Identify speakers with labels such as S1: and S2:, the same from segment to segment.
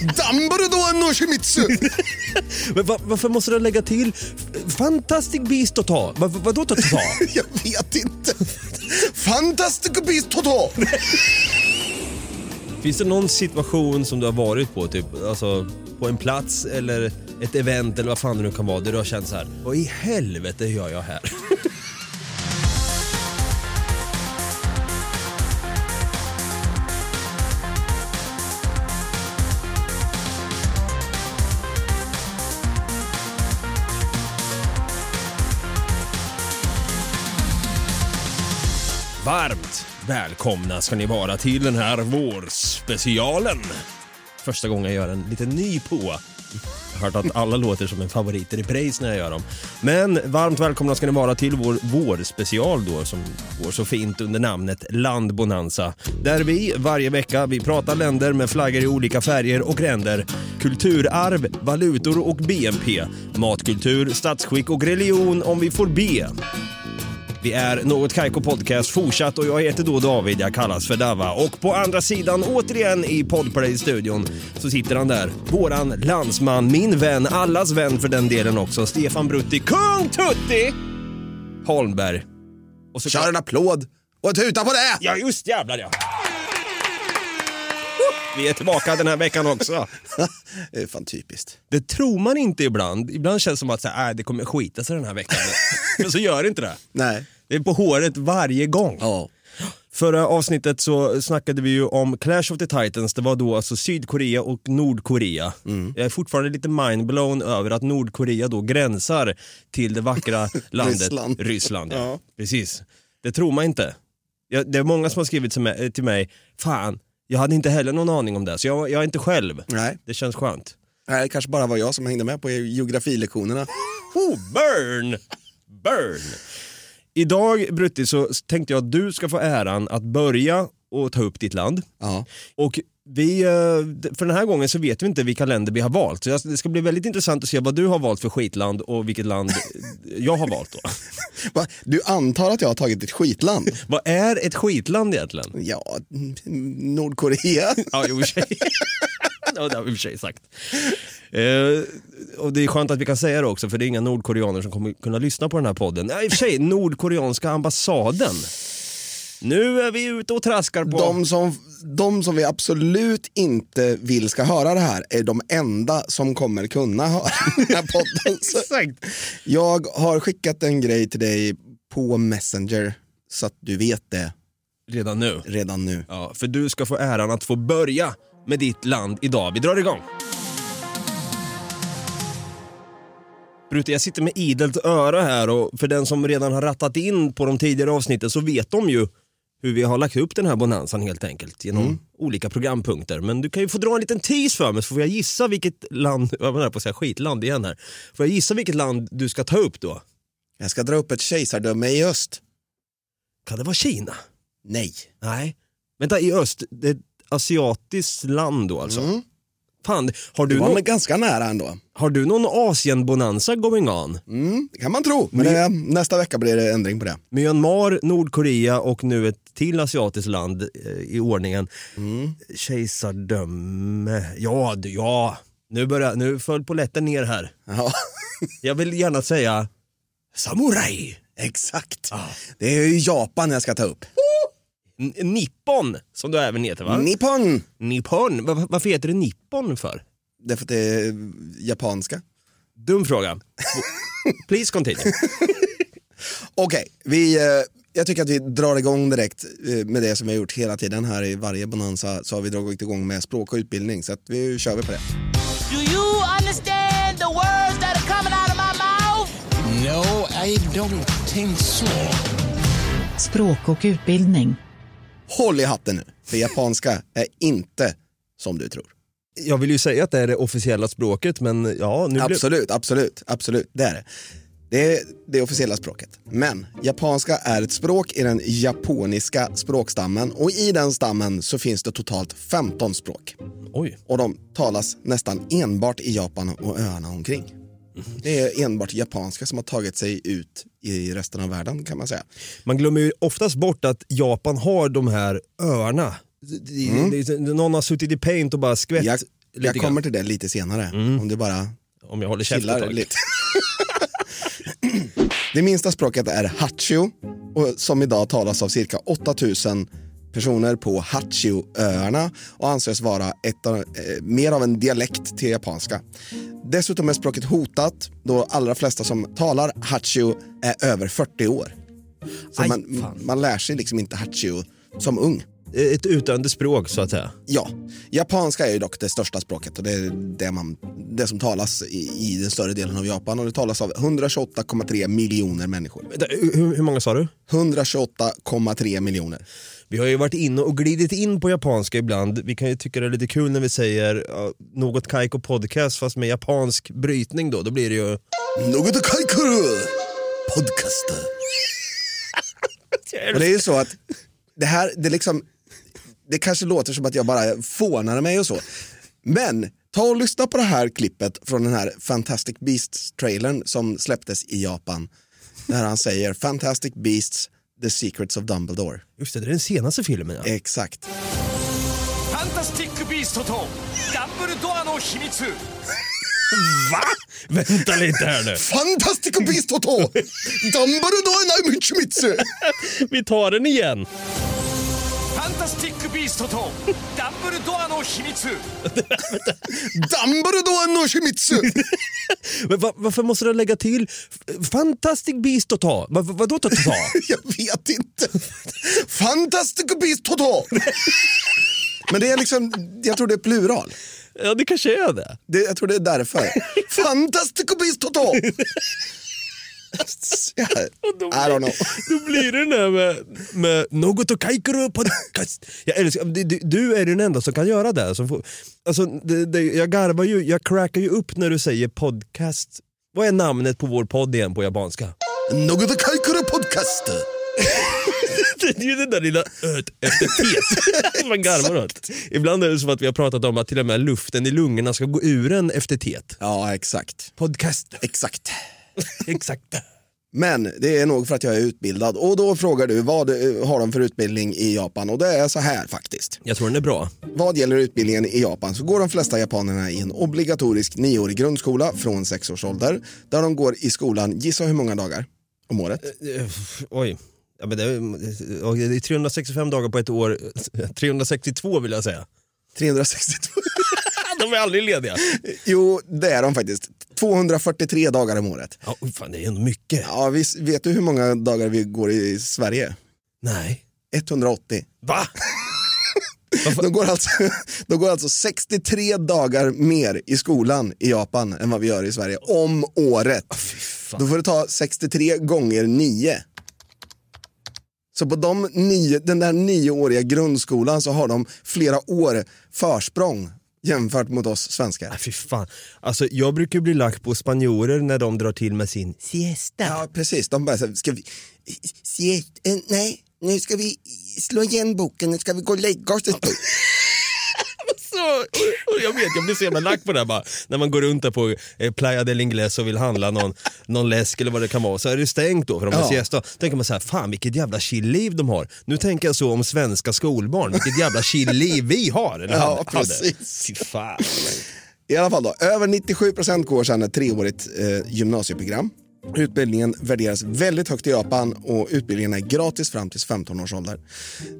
S1: Dumbledore no Shimizu!
S2: Men va, varför måste du lägga till Fantastic Beast att ta? Va, vadå ta? ta?
S1: Jag vet inte. Fantastic Beast Toto!
S2: Finns det någon situation som du har varit på, typ, alltså, på en plats eller ett event eller vad fan det nu kan vara, där du har känt så här, vad i helvete gör jag här? Varmt välkomna ska ni vara till den här vårspecialen. Första gången jag gör en lite ny på. Jag har hört att alla låter som en favorit i repris när jag gör dem. Men varmt välkomna ska ni vara till vår vårspecial då som går så fint under namnet Landbonanza. Där vi varje vecka, vi pratar länder med flaggor i olika färger och ränder. Kulturarv, valutor och BNP. Matkultur, statsskick och religion om vi får be. Vi är Något Kaiko Podcast fortsatt och jag heter då David, jag kallas för Dava. Och på andra sidan, återigen i Podplay-studion, så sitter han där. Våran landsman, min vän, allas vän för den delen också, Stefan Brutti, Kung Tutti Holmberg. Och så
S1: Kör en applåd och tuta på det!
S2: Ja, just jävlar ja. Vi är tillbaka den här veckan också.
S1: Det är fan typiskt.
S2: Det tror man inte ibland. Ibland känns det som att så här, äh, det kommer skita sig den här veckan. Men så gör det inte det.
S1: Nej.
S2: Det är på håret varje gång.
S1: Ja.
S2: Förra avsnittet så snackade vi ju om Clash of the Titans. Det var då alltså Sydkorea och Nordkorea. Jag är fortfarande lite mindblown över att Nordkorea då gränsar till det vackra landet
S1: Ryssland.
S2: Ryssland. Ja.
S1: Ja.
S2: Precis. Det tror man inte. Jag, det är många som har skrivit till mig, fan, jag hade inte heller någon aning om det, så jag, jag är inte själv.
S1: Nej.
S2: Det känns skönt.
S1: Nej, det kanske bara var jag som hängde med på geografilektionerna.
S2: Oh, burn! Burn! Idag, Brutti, så tänkte jag att du ska få äran att börja och ta upp ditt land.
S1: Ja.
S2: Och vi, eh, för den här gången så vet vi inte vilka länder vi har valt. Så det ska bli väldigt intressant att se vad du har valt för skitland och vilket land jag har valt då.
S1: Du antar att jag har tagit ett skitland?
S2: Vad är ett skitland egentligen?
S1: Ja, mm, Nordkorea.
S2: Ja, i och för sig. ja, det har vi i och för sig sagt. Eh, och det är skönt att vi kan säga det också, för det är inga nordkoreaner som kommer kunna lyssna på den här podden. Nej, i och för sig, nordkoreanska ambassaden. Nu är vi ute och traskar på...
S1: De som, de som vi absolut inte vill ska höra det här är de enda som kommer kunna höra den här podden.
S2: Exakt.
S1: jag har skickat en grej till dig på Messenger så att du vet det
S2: Redan nu.
S1: redan nu.
S2: Ja, för du ska få äran att få börja med ditt land idag. Vi drar igång. Brutte, jag sitter med idelt öra här och för den som redan har rattat in på de tidigare avsnitten så vet de ju hur vi har lagt upp den här bonanzan helt enkelt genom olika programpunkter. Men du kan ju få dra en liten tease för mig så får jag gissa vilket land, jag var på att säga skitland igen här. Får jag gissa vilket land du ska ta upp då?
S1: Jag ska dra upp ett kejsardöme i öst.
S2: Kan det vara Kina?
S1: Nej.
S2: Nej. Vänta, i öst, det är ett asiatiskt land då alltså?
S1: Mm.
S2: Fan, har du,
S1: Du var
S2: någon,
S1: ganska nära ändå.
S2: har du någon Asien-bonanza going on?
S1: Mm, det kan man tro, men det, nästa vecka blir det ändring på det.
S2: Myanmar, Nordkorea och nu ett till asiatiskt land eh, i ordningen.
S1: Mm.
S2: Kejsardöme, ja, du, ja. Nu, börjar, nu föll polletten ner här.
S1: Ja,
S2: Jag vill gärna säga samurai.
S1: exakt. Det är Japan jag ska ta upp.
S2: Nippon, som du även heter va?
S1: Nippon!
S2: Nippon, Va- varför heter det Nippon för?
S1: Därför att det är japanska.
S2: Dum fråga. Please continue.
S1: Okej, vi, eh, jag tycker att vi drar igång direkt eh, med det som vi har gjort hela tiden här i varje Bonanza så har vi dragit igång med språk och utbildning så att vi kör vi på det.
S3: Do you understand the words that are coming out of my mouth?
S4: No, I don't think so.
S5: Språk och utbildning.
S1: Håll i hatten nu, för japanska är inte som du tror.
S2: Jag vill ju säga att det är det officiella språket men ja, nu.
S1: Absolut, absolut, absolut, det är det. Det är det officiella språket. Men japanska är ett språk i den japoniska språkstammen och i den stammen så finns det totalt 15 språk.
S2: Oj.
S1: Och de talas nästan enbart i Japan och öarna omkring. Det är enbart japanska som har tagit sig ut i resten av världen kan man säga.
S2: Man glömmer ju oftast bort att Japan har de här öarna. Det- det- Någon har suttit i paint och bara skvätt
S1: Jag, jag kommer till det lite senare. Om du bara
S2: Om jag håller käften
S1: lite. det minsta språket är Hachio och som idag talas av cirka 8000 personer på Hachioöarna och anses vara ett eh, mer av en dialekt till japanska. Dessutom är språket hotat då allra flesta som talar Hachio är över 40 år. Så
S2: Aj,
S1: man,
S2: fan.
S1: man lär sig liksom inte Hachio som ung.
S2: Ett utdöende språk så att säga.
S1: Ja, japanska är ju dock det största språket och det är det, man, det som talas i, i den större delen av Japan och det talas av 128,3 miljoner människor.
S2: Hur, hur många sa du?
S1: 128,3 miljoner.
S2: Vi har ju varit inne och glidit in på japanska ibland. Vi kan ju tycka det är lite kul när vi säger ja, något Kaiko podcast fast med japansk brytning då. Då blir det ju...
S1: Något kaikuru podcast. Och det är ju så att det här, det liksom, det kanske låter som att jag bara fånar mig och så. Men ta och lyssna på det här klippet från den här Fantastic Beasts-trailern som släpptes i Japan. Där han säger Fantastic Beasts, The Secrets of Dumbledore.
S2: Just det, det är den senaste filmen. Ja.
S1: Exakt.
S6: Fantastic Beast Hotel. Dumbledore no himitsu.
S2: Va? Vänta lite här nu.
S1: Fantastic Beast Hotel. Dumbledore no himitsu.
S2: Vi tar den igen.
S6: ビーストとダンブルドアの秘密
S1: Dumbledore no Shimitsu!
S2: Men va, varför måste du lägga till F- Fantastic Beast att ta? Va, va, vadå ta? ta?
S1: Jag vet inte. Fantastico Beast Toto! Men det är liksom, jag tror det är plural.
S2: Ja det kanske är det.
S1: Det, jag tror det är därför. Fantastico Beast Toto! Ja, I don't know.
S2: Då blir det den där med, med något och kaikuru podcast. Jag älskar, du, du- är den enda som kan göra det. Som får, alltså, det, det. Jag garvar ju, jag crackar ju upp när du säger podcast. Vad är namnet på vår podd igen på japanska?
S1: Något Kaikuru Podcast.
S2: Det är ju den där lilla öt efter tet. Man garvar åt. Ibland är det som att vi har pratat om att till och med luften i lungorna ska gå ur en efter tet.
S1: Ja, exakt.
S2: Podcast.
S1: Exakt.
S2: Exakt.
S1: Men det är nog för att jag är utbildad. Och då frågar du, vad eh, har de för utbildning i Japan? Och det är så här faktiskt.
S2: Jag tror den är bra.
S1: Vad gäller utbildningen i Japan så går de flesta japanerna i en obligatorisk nioårig grundskola från sex års ålder. Där de går i skolan, gissa hur många dagar om året?
S2: Eh, Oj. Ja, men det, är, det är 365 dagar på ett år. 362 vill jag säga.
S1: 362.
S2: De är aldrig lediga.
S1: Jo, det är de faktiskt. 243 dagar om året.
S2: Ja, fan, det är ändå mycket.
S1: Ja, visst, vet du hur många dagar vi går i Sverige?
S2: Nej.
S1: 180.
S2: Va?
S1: De går, alltså, de går alltså 63 dagar mer i skolan i Japan än vad vi gör i Sverige om året. Då får du ta 63 gånger 9. Så på de nio, den där nioåriga grundskolan så har de flera år försprång jämfört mot oss svenskar.
S2: Nej, fy fan. Alltså, jag brukar bli lack på spanjorer när de drar till med sin siesta.
S1: Ja, precis. De bara så ska vi... Eh, nej, nu ska vi slå igen boken, nu ska vi gå och lägga oss.
S2: Så, och, och jag vet, jag blir så jävla lack på det här bara. När man går runt där på eh, Playa del Ingles och vill handla någon, någon läsk eller vad det kan vara. Så är det stängt då för de
S1: Ja.
S2: siesta. tänker man så här, fan vilket jävla chill-liv de har. Nu tänker jag så om svenska skolbarn, vilket jävla chill-liv vi har. Eller
S1: Ja,
S2: hade.
S1: precis.
S2: Fy fan.
S1: I alla fall då, över 97% går sedan ett treårigt eh, gymnasieprogram. Utbildningen värderas väldigt högt i Japan och utbildningen är gratis fram till 15 års ålder.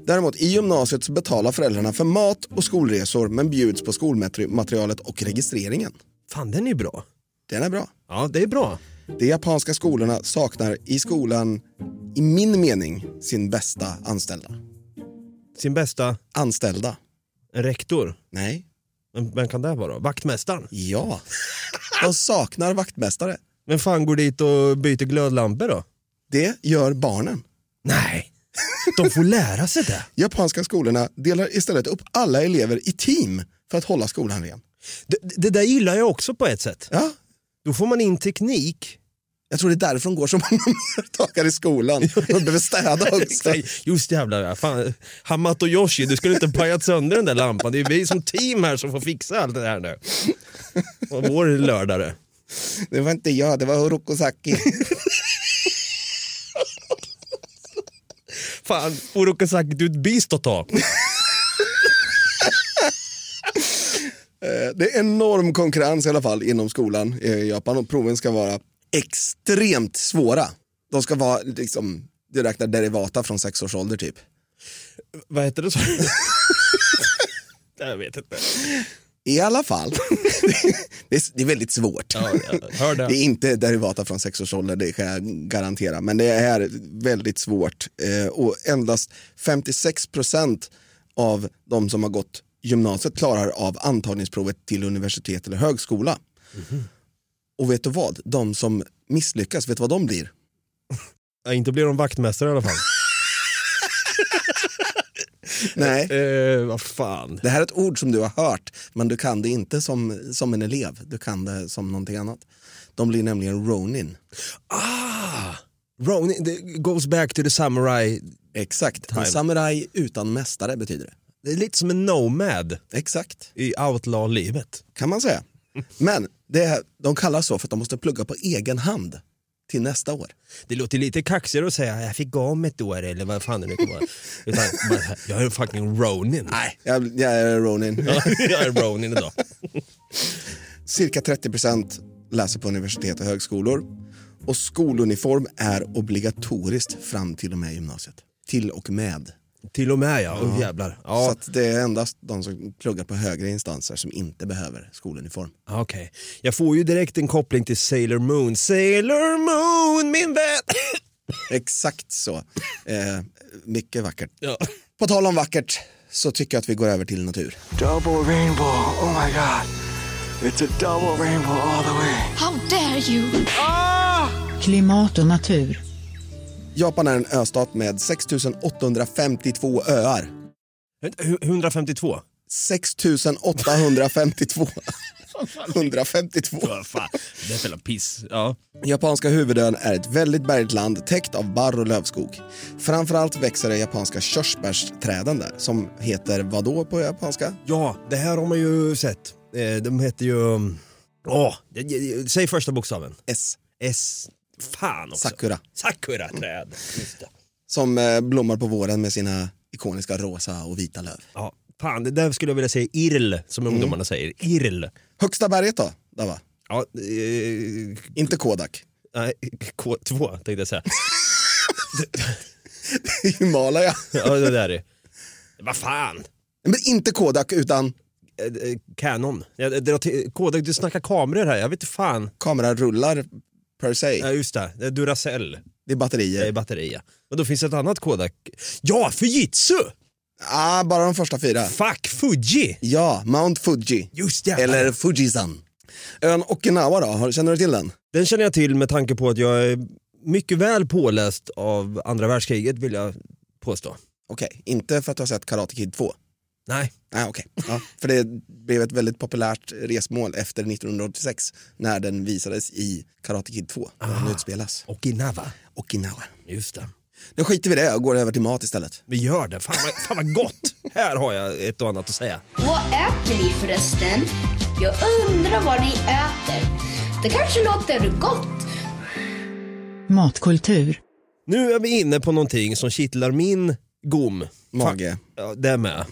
S1: Däremot i gymnasiet så betalar föräldrarna för mat och skolresor men bjuds på skolmaterialet och registreringen.
S2: Fan den är bra.
S1: Den är bra.
S2: Ja det är bra.
S1: De japanska skolorna saknar i skolan, i min mening, sin bästa anställda.
S2: Sin bästa
S1: Anställda?
S2: en rektor.
S1: Nej.
S2: Men Vem kan det vara? Vaktmästaren?
S1: Ja. De saknar vaktmästare.
S2: Vem fan går dit och byter glödlampor då?
S1: Det gör barnen.
S2: Nej, de får lära sig det.
S1: Japanska skolorna delar istället upp alla elever i team för att hålla skolan ren.
S2: det. Det där gillar jag också på ett sätt.
S1: Ja,
S2: Då får man in teknik
S1: Jag tror det är därför de går så många dagar i skolan. De behöver städa också.
S2: Just jävlar, fan. Hamato Yoshi, du skulle inte pajat sönder den där lampan. Det är vi som team här som får fixa allt det här nu. Och vår lördare.
S1: Det var inte jag, det var Horokosaki.
S2: Fan, Orokosaki, du är ett beast att ta.
S1: Eh, Det är enorm konkurrens i alla fall inom skolan i Japan och proven ska vara extremt svåra. De ska vara liksom, du räknar derivata från sex års ålder typ.
S2: Vad heter det så? Jag vet inte.
S1: I alla fall, det, är, det är väldigt svårt.
S2: Ja, det.
S1: Det är inte derivata från sex års ålder, det kan jag garantera. Men det är väldigt svårt. Eh, och endast 56% av de som har gått gymnasiet klarar av antagningsprovet till universitet eller högskola. Och vet du vad? De som misslyckas, vet du vad de blir?
S2: Ja, inte blir de vaktmästare i alla fall.
S1: Nej,
S2: eh, vad fan.
S1: det här är ett ord som du har hört, men du kan det inte som, som en elev. Du kan det som någonting annat. De blir nämligen ronin.
S2: Ah! Ronin, det goes back to the samurai.
S1: Exakt,
S2: Time.
S1: en samuraj utan mästare betyder det.
S2: Det är lite som en nomad
S1: Exakt,
S2: i outlaw-livet.
S1: kan man säga. Men det de kallas så för att de måste plugga på egen hand till nästa år.
S2: Det låter lite kaxigare att säga jag fick gå om ett år eller vad fan det nu kan vara. Utan bara, jag är en fucking ronin.
S1: Nej, jag, jag är ronin.
S2: Ja, jag är ronin idag.
S1: Cirka 30% läser på universitet och högskolor. Och skoluniform är obligatoriskt fram till och med gymnasiet. Till och med.
S2: Till och med ja, oh, jävlar.
S1: Så
S2: Ja,
S1: att det är endast de som pluggar på högre instanser som inte behöver skoluniform.
S2: okej. Jag får ju direkt en koppling till Sailor Moon. Sailor Moon min vän!
S1: Exakt så. Eh, mycket vackert.
S2: Ja.
S1: På tal om vackert så tycker jag att vi går över till natur.
S4: Double rainbow. Oh my god. It's a double rainbow all the way.
S7: How dare you!
S5: Klimat och natur.
S1: Japan är en östat med 6852 öar.
S2: Vänta, hu- 152?
S1: 6852. 152.
S2: Ja, fan. Det är jävla piss. Ja.
S1: Japanska huvudön är ett väldigt bergigt land täckt av barr och lövskog. Framförallt växer det japanska körsbärsträden där som heter vad då på japanska?
S2: ja, det här har man ju sett. Eh, De heter ju... Åh, det- säg första bokstaven.
S1: S.
S2: S. Fan också.
S1: Sakura.
S2: Sakura-träd.
S1: Som eh, blommar på våren med sina ikoniska rosa och vita löv.
S2: Ja, fan, det där skulle jag vilja säga irl, som ungdomarna säger. Irl.
S1: Högsta berget då, Dava?
S2: Ja, eh,
S1: Inte Kodak.
S2: nej, K2 tänkte jag säga.
S1: Himalaya.
S2: Ja, det där är Vad fan.
S1: Men inte Kodak utan
S2: Eh, eh, Canon. Jag drar till, Kodak, du snackar kameror här, jag vet inte fan.
S1: kamerarullar per se.
S2: Ja just det, det är Duracell.
S1: Det är
S2: Det är
S1: batterier.
S2: Och då finns det ett annat Kodak. Ja, Fujitsu!
S1: Ah, bara de första fyra.
S2: Fuck Fuji!
S1: Ja, Mount Fuji.
S2: Just det.
S1: Eller Fujisan. Ön Okinawa då, känner du till den?
S2: Den känner jag till med tanke på att jag är mycket väl påläst av andra världskriget vill jag påstå.
S1: Okej, inte för att du har sett Karate Kid 2.
S2: Nej.
S1: Nej, okej. Ja, för det blev ett väldigt populärt resmål efter 1986 när den visades i Karate Kid 2. Där den utspelas.
S2: Okinawa.
S1: Okinawa.
S2: Just det.
S1: Nu skiter vi i det och går över till mat istället.
S2: Vi gör det. Fan vad, fan vad gott! Här har jag ett och annat att säga.
S7: Vad äter ni förresten? Jag undrar vad ni äter. Det kanske låter gott.
S5: Matkultur.
S2: Nu är vi inne på någonting som kittlar min gom.
S1: Mage,
S2: Ja, det med.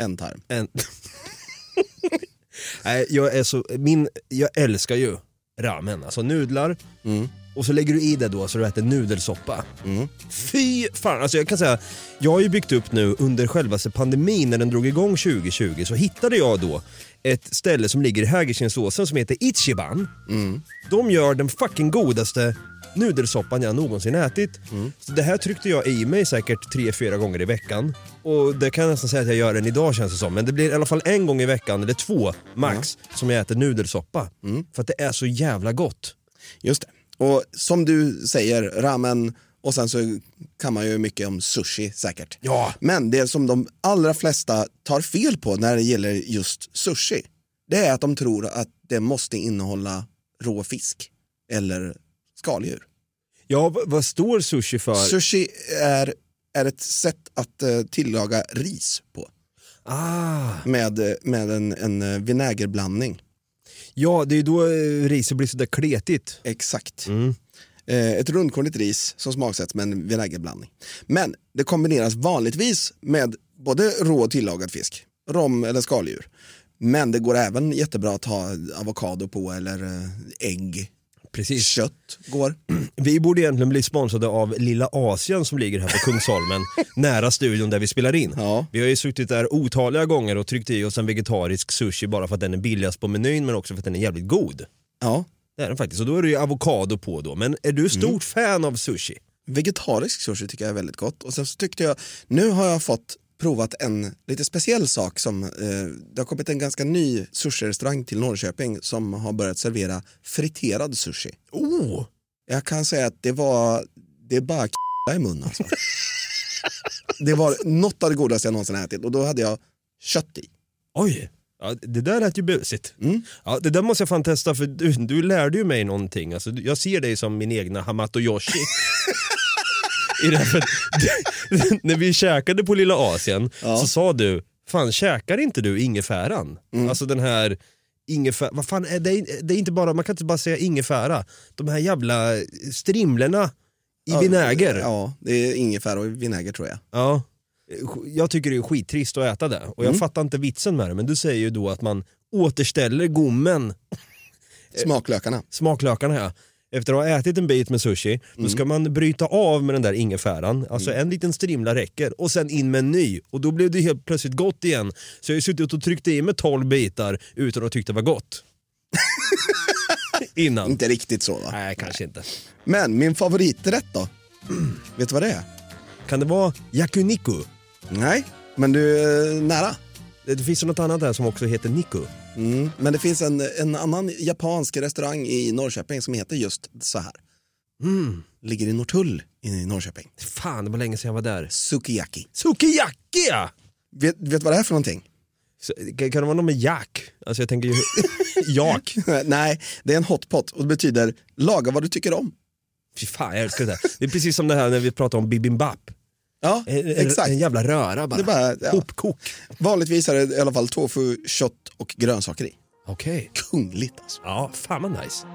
S1: Ändtarm.
S2: En... Nej, jag, är så, min, jag älskar ju ramen, alltså nudlar. Och så lägger du i det då så du äter nudelsoppa. Fy fan, alltså jag kan säga, jag har ju byggt upp nu under självaste pandemin när den drog igång 2020 så hittade jag då ett ställe som ligger i Hägerstensåsen som heter Ichiban. De gör den fucking godaste nudelsoppan jag någonsin ätit. Så det här tryckte jag i mig säkert tre, fyra gånger i veckan. Och det kan jag nästan säga att jag gör än idag känns det som. Men det blir i alla fall en gång i veckan, eller två max, som jag äter nudelsoppa. För att det är så jävla gott.
S1: Just det. Och som du säger, ramen och sen så kan man ju mycket om sushi säkert.
S2: Ja.
S1: Men det som de allra flesta tar fel på när det gäller just sushi, det är att de tror att det måste innehålla rå fisk eller skaldjur.
S2: Ja, vad står sushi för?
S1: Sushi är, är ett sätt att eh, tillaga ris på.
S2: ah,
S1: Med, eh, med en, en eh, vinägerblandning.
S2: ja, det är då riset blir sådär kletigt.
S1: Exakt.
S2: Mm.
S1: Ett rundkornigt ris som smaksätts med en vinägerblandning. Men det kombineras vanligtvis med både rå och tillagad fisk, rom eller skaldjur. Men det går även jättebra att ha avokado på eller ägg.
S2: Precis.
S1: Kött går.
S2: Vi borde egentligen bli sponsrade av Lilla Asien som ligger här på Kungsholmen, nära studion där vi spelar in.
S1: Ja.
S2: Vi har ju suttit där otaliga gånger och tryckt i oss en vegetarisk sushi bara för att den är billigast på menyn men också för att den är jävligt god.
S1: Ja.
S2: Det är den faktiskt, och då är det ju avokado på då. Men är du stort fan av sushi?
S1: Vegetarisk sushi tycker jag är väldigt gott. Och sen så tyckte jag, nu har jag fått provat en lite speciell sak som, eh, det har kommit en ganska ny sushi-restaurang till Norrköping som har börjat servera friterad sushi.
S2: Oh!
S1: Jag kan säga att det var, det är bara i munnen alltså. Det var något av det godaste jag någonsin ätit och då hade jag kött i.
S2: Oj! Ja, det där lät ju busigt.
S1: Mm.
S2: Ja, det där måste jag fan testa för du, du lärde ju mig någonting. Alltså, jag ser dig som min egna Hamato Yoshi. I det här, för, när vi käkade på Lilla Asien så sa du, fan käkar inte du ingefäran?
S1: Mm.
S2: Alltså den här ingefära, vad fan är det, det är inte bara, man kan inte bara säga ingefära. De här jävla strimlorna i vinäger.
S1: Ja, det är ingefära och vinäger tror jag.
S2: Ja. Jag tycker det är skittrist att äta det och jag
S1: Mm.
S2: fattar inte vitsen med det men du säger ju då att man återställer gommen,
S1: Smaklökarna.
S2: smaklökarna här. Efter att ha ätit en bit med sushi, då ska man bryta av med den där ingefäran, alltså en liten strimla räcker och sen in med en ny och då blev det helt plötsligt gott igen. Så jag har ju suttit och tryckt i mig 12 bitar utan att tycka det var gott. Innan.
S1: Inte riktigt så va?
S2: Nej, kanske inte.
S1: Men min favoriträtt då? Vet du vad det är?
S2: Kan det vara yakuniku?
S1: Nej, men du är nära.
S2: Det finns något annat där som också heter niku.
S1: Mm. Men det finns en, en annan japansk restaurang i Norrköping som heter just så här.
S2: Mm.
S1: Ligger i Norrtull i Norrköping.
S2: Fan, det var länge sedan jag var där.
S1: Sukiyaki.
S2: Sukiyaki ja!
S1: Vet du vad det är för någonting?
S2: Så, kan det vara något med jack? Alltså jag tänker ju... jak.
S1: Nej, det är en hotpot och det betyder laga vad du tycker om.
S2: Fy fan jag älskar det där. Det är precis som det här när vi pratar om bibimbap.
S1: Ja,
S2: En, en,
S1: exakt.
S2: en jävla röra bara.
S1: Det är bara, ja.
S2: Hopkok.
S1: Vanligtvis är det i alla fall tofu, kött och grönsaker i.
S2: Okej.
S1: Kungligt alltså.
S2: Ja, fan vad nice.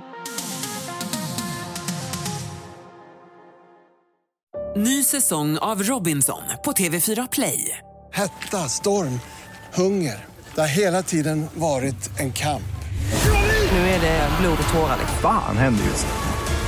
S8: Ny säsong av Robinson på TV4 Play.
S9: Hetta, storm, hunger. Det har hela tiden varit en kamp.
S8: Nu är det blod och tårar. liksom.
S10: Fan händer just nu.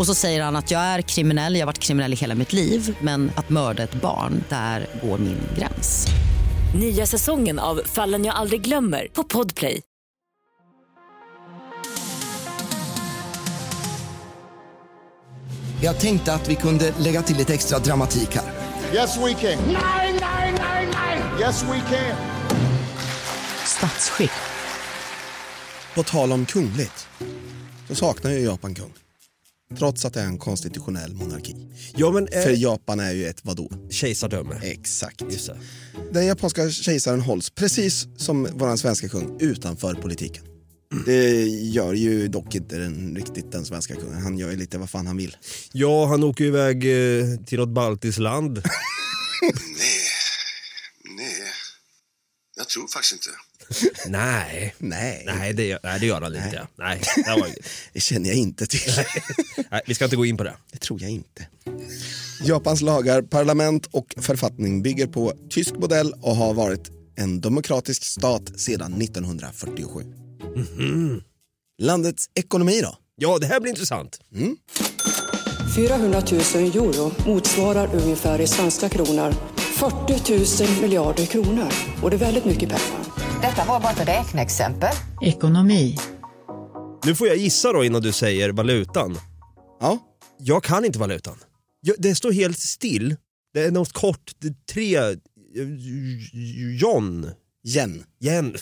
S11: Och så säger han att jag är kriminell, jag har varit kriminell i hela mitt liv men att mörda ett barn, där går min gräns.
S12: Nya säsongen av Fallen jag aldrig glömmer på Podplay.
S13: Jag tänkte att vi kunde lägga till lite extra dramatik här.
S14: Yes, we can. Nej, nej, nej, nej! Yes, we can.
S11: Statsskick.
S1: På tal om kungligt så saknar ju Japan kung. Trots att det är en konstitutionell monarki.
S2: Ja, men, eh,
S1: För Japan är ju ett vadå?
S2: Kejsardöme.
S1: Exakt.
S2: Just det.
S1: Den japanska kejsaren hålls precis som vår svenska kung utanför politiken. Det gör ju dock inte den, riktigt den svenska kungen. Han gör ju lite vad fan han vill.
S2: Ja, han åker ju iväg eh, till något baltiskt land.
S15: Nej, jag tror faktiskt inte.
S2: nej.
S1: Nej.
S2: Nej, det, gör- nej, det gör han inte. Nej, det, var,
S1: Det känner jag inte till.
S2: nej, vi ska inte gå in på det.
S1: Det tror jag inte. Japans lagar, parlament och författning bygger på tysk modell och har varit en demokratisk stat sedan 1947. Landets ekonomi då?
S2: Ja, det här blir intressant.
S16: 400 000 euro motsvarar ungefär i svenska kronor 40 000 miljarder kronor. Och det är väldigt mycket pengar.
S17: Detta var bara ett räkneexempel.
S5: Ekonomi.
S2: Nu får jag gissa då innan du säger valutan.
S1: Ja.
S2: Jag kan inte valutan. Det står helt still. Det är något kort, det är tre... eh, John.
S1: Yen.
S2: Yen.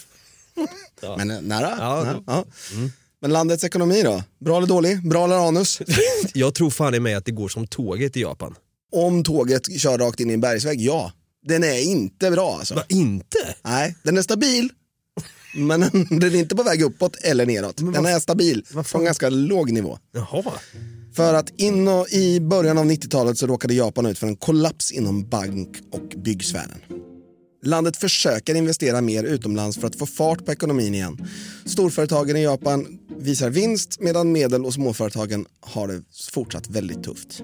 S2: Ja.
S1: Men eh, nära.
S2: Ja,
S1: nära. Ja. Men landets ekonomi då? Bra eller dålig? Bra eller anus?
S2: Jag tror fan i mig att det går som tåget i Japan.
S1: Om tåget kör rakt in i en bergsvägg, ja. Den är inte bra alltså.
S2: Va, inte?
S1: Nej, den är stabil. Men den är inte på väg uppåt eller neråt. Den är stabil på en ganska låg nivå.
S2: Jaha.
S1: För att in och i början av 90-talet så råkade Japan ut för en kollaps inom bank och byggsfären. Landet försöker investera mer utomlands för att få fart på ekonomin igen. Storföretagen i Japan visar vinst medan medel och småföretagen har det fortsatt väldigt tufft.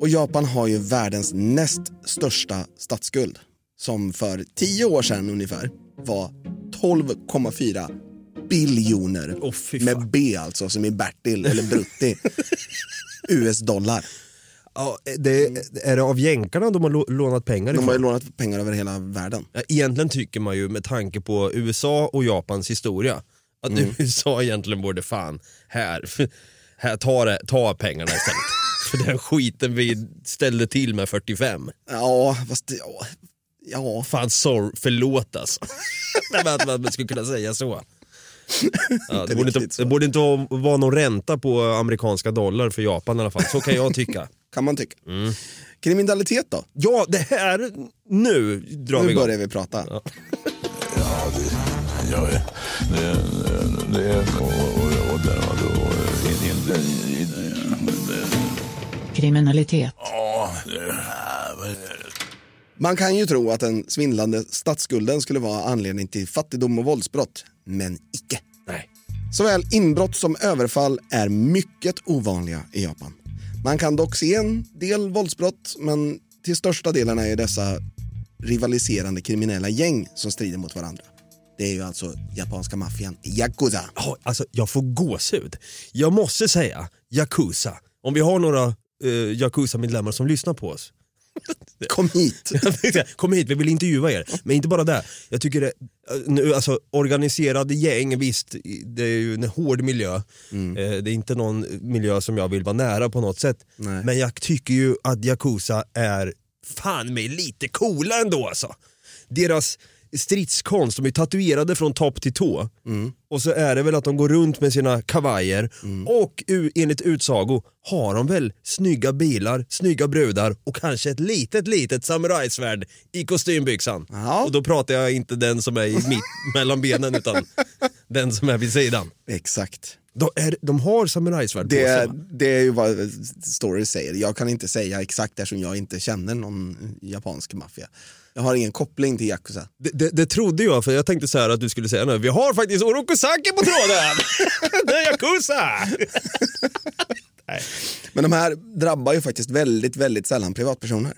S1: Och Japan har ju världens näst största statsskuld som för tio år sedan ungefär var 12,4 biljoner.
S2: Fy
S1: med. B alltså, som i Bertil eller Brutti. US-dollar.
S2: Ja, det, är det av jänkarna de har lå- lånat pengar
S1: De
S2: ifrån?
S1: har ju lånat pengar över hela världen.
S2: Ja, Egentligen tycker man ju med tanke på USA och Japans historia att
S1: Mm.
S2: USA egentligen borde fan här, här ta, det, ta pengarna istället. För den skiten vi ställde till med 45.
S1: Ja, fast ja, ja.
S2: Fan sorry, förlåt alltså. Att man skulle kunna säga så. Ja, det, borde inte, det borde inte vara vara någon ränta på amerikanska dollar för Japan i alla fall, så kan jag tycka.
S1: Kan man tycka.
S2: Mm.
S1: Kriminalitet då?
S2: Ja, det här, nu drar vi
S1: Nu
S2: igång.
S1: börjar vi prata.
S2: Ja.
S18: Ja, det, ja, det, det, det och, och, och, och, och, inte,
S5: Kriminalitet.
S18: ja, det,
S1: Man kan ju tro att den svindlande statsskulden skulle vara anledning till fattigdom och våldsbrott, men icke.
S2: Nej.
S1: Såväl inbrott som överfall är mycket ovanliga i Japan. Man kan dock se en del våldsbrott, men till största delen är dessa rivaliserande kriminella gäng som strider mot varandra. Det är ju alltså japanska maffian, Yakuza.
S2: Oh, alltså, jag får gåshud. Jag måste säga, Yakuza. Om vi har några eh, Yakuza-medlemmar som lyssnar på oss.
S1: Kom hit!
S2: Kom hit, vi vill intervjua er. Men inte bara det. Jag tycker det, eh, nu, alltså, organiserade gäng, visst, det är ju en hård miljö. Eh, det är inte någon miljö som jag vill vara nära på något sätt.
S1: Nej.
S2: Men jag tycker ju att Yakuza är fan mig lite coola ändå alltså. Deras stridskonst, de är tatuerade från topp till tå. Och så är det väl att de går runt med sina kavajer och u- enligt utsago har de väl snygga bilar, snygga brudar och kanske ett litet litet samurajsvärd i kostymbyxan.
S1: Ja.
S2: Och då pratar jag inte den som är i mitt, mellan benen utan den som är vid sidan.
S1: Exakt.
S2: De, är, de har samurajsvärd på
S1: Det,
S2: sig
S1: är-
S2: va?
S1: det är ju vad stories säger. Jag kan inte säga exakt eftersom jag inte känner någon japansk maffia. Jag har ingen koppling till Yakuza.
S2: Det, det, det trodde jag, för jag tänkte så här att du skulle säga nu, vi har faktiskt Orokusaki på tråden! det är Yakuza!
S1: Men de här drabbar ju faktiskt väldigt, väldigt sällan privatpersoner.